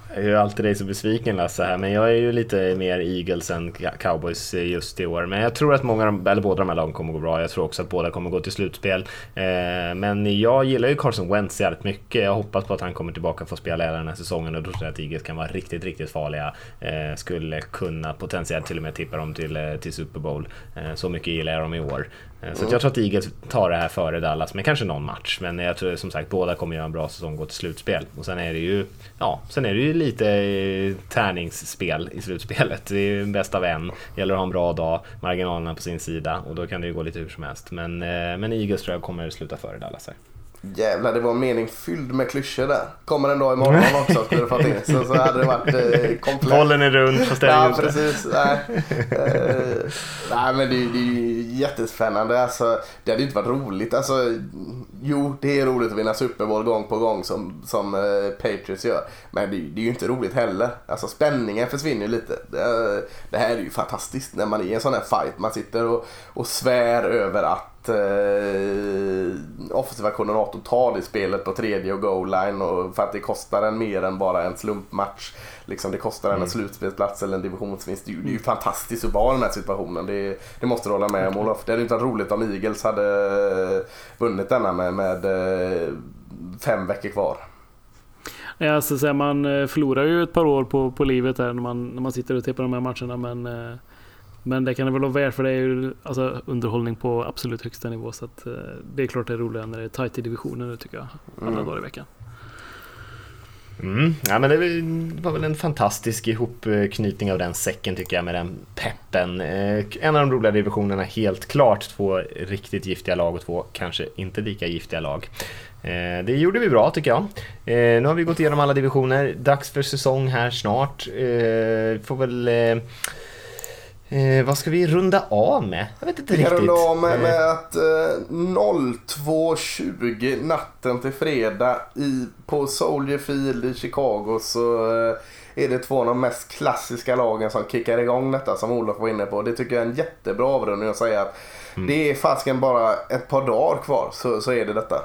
Jag är ju alltid dig så besviken Lasse här, men jag är ju lite mer Eagles än cowboys just i år. Men jag tror att många, eller båda de här lagen kommer gå bra. Jag tror också att båda kommer gå till slutspel. Eh, men jag gillar ju Carson Wentz jävligt mycket. Jag hoppas på att han kommer tillbaka och får spela hela den här säsongen och då tror jag att Eagles kan vara riktigt, riktigt farliga. Eh, skulle kunna potentiellt till och med tippa dem till, eh, till Super Bowl. Så mycket gillar jag dem i år. Eh, så jag tror att Eagles tar det här före Dallas med kanske någon match. Men jag tror som sagt båda kommer göra en bra säsong och gå till slutspel. Och sen är det ju, ja, sen är det ju lite eh, tärningsspel i slutspelet. Det är ju bäst av en. Gäller att ha en bra dag, marginalerna på sin sida och då kan det ju gå lite hur som helst. Men, eh, men Eagles tror jag kommer sluta före Dallas här. Jävlar, det var en mening fylld med klyschor där. Kommer en dag imorgon också skulle du fått in. Så, så hade det varit eh, komplett. Bollen är rund fast det är Ja, precis. Nej. Eh, nej, men det, det är ju jättespännande. Alltså, det hade inte varit roligt. Alltså, jo, det är roligt att vinna Super Bowl gång på gång som, som eh, Patriots gör. Men det, det, är ju inte roligt heller. Alltså, spänningen försvinner lite. Det, det här är ju fantastiskt när man är i en sån här fight. Man sitter och, och svär över att att eh, offensiva koordinator tar det spelet på tredje och goal line och för att det kostar en mer än bara en slumpmatch. Liksom det kostar en en slutspelsplats eller en divisionsvinst. Det är ju- ju fantastiskt att vara i den här situationen. Det, det måste du hålla med om Olof. Det hade inte varit roligt om Eagles hade vunnit denna med, med eh, fem veckor kvar. Ja, alltså, man eh, förlorar ju ett par år på, på livet här när man, när man sitter och tittar på de här matcherna. Men, eh, men det kan det väl vara värt för det är ju alltså, underhållning på absolut högsta nivå. Så att, eh, det är klart det är roligare när det är tajt i divisionen nu tycker jag. Alla Mm. dagar i veckan. Mm. Ja, men det var väl en fantastisk ihopknytning av den säcken tycker jag med den peppen. Eh, En av de roliga divisionerna helt klart. Två riktigt giftiga lag och två kanske inte lika giftiga lag. Eh, Det gjorde vi bra tycker jag. Nu har vi gått igenom alla divisioner. Dags för säsong här snart. Får väl... eh, vad ska vi runda av med? Jag vet inte Vi riktigt. runda av med, med att eh, 02.20 natten till fredag i, på Soldier Field i Chicago så eh, är det två av de mest klassiska lagen som kickar igång detta som Olof var inne på. Det tycker jag är en jättebra avrundning att säga att Mm. det är fasken bara ett par dagar kvar så, så är det detta.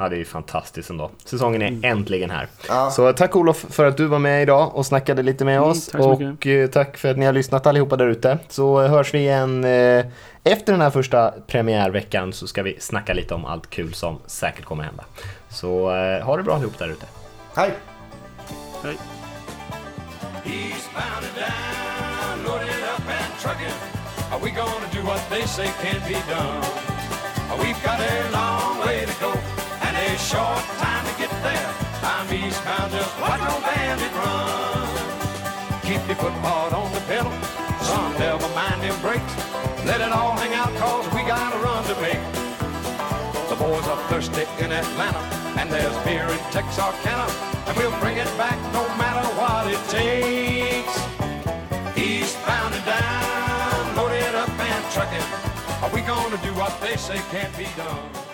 Ja, det är ju fantastiskt ändå. Säsongen är äntligen här. Ja. Så tack Olof för att du var med idag och snackade lite med Mm, oss. tack så och mycket. eh, tack för att ni har lyssnat allihopa där ute. Så hörs vi igen eh, efter den här första premiärveckan så ska vi snacka lite om allt kul som säkert kommer hända. Så eh, ha det bra allihop där ute. Hej! Hej. Eastbound and down, loaded up and trucking. Are we gonna do what they say can't be done? We've got a long way to go short time to get there. I'm eastbound, just watch old bandit run. Keep your foot hard on the pedal, son, never mind them brakes. Let it all hang out cause we got a run to make. The boys are thirsty in Atlanta, and there's beer in Texarkana, and we'll bring it back no matter what it takes. Eastbound and down, loaded up and trucking. Are we gonna do what they say can't be done?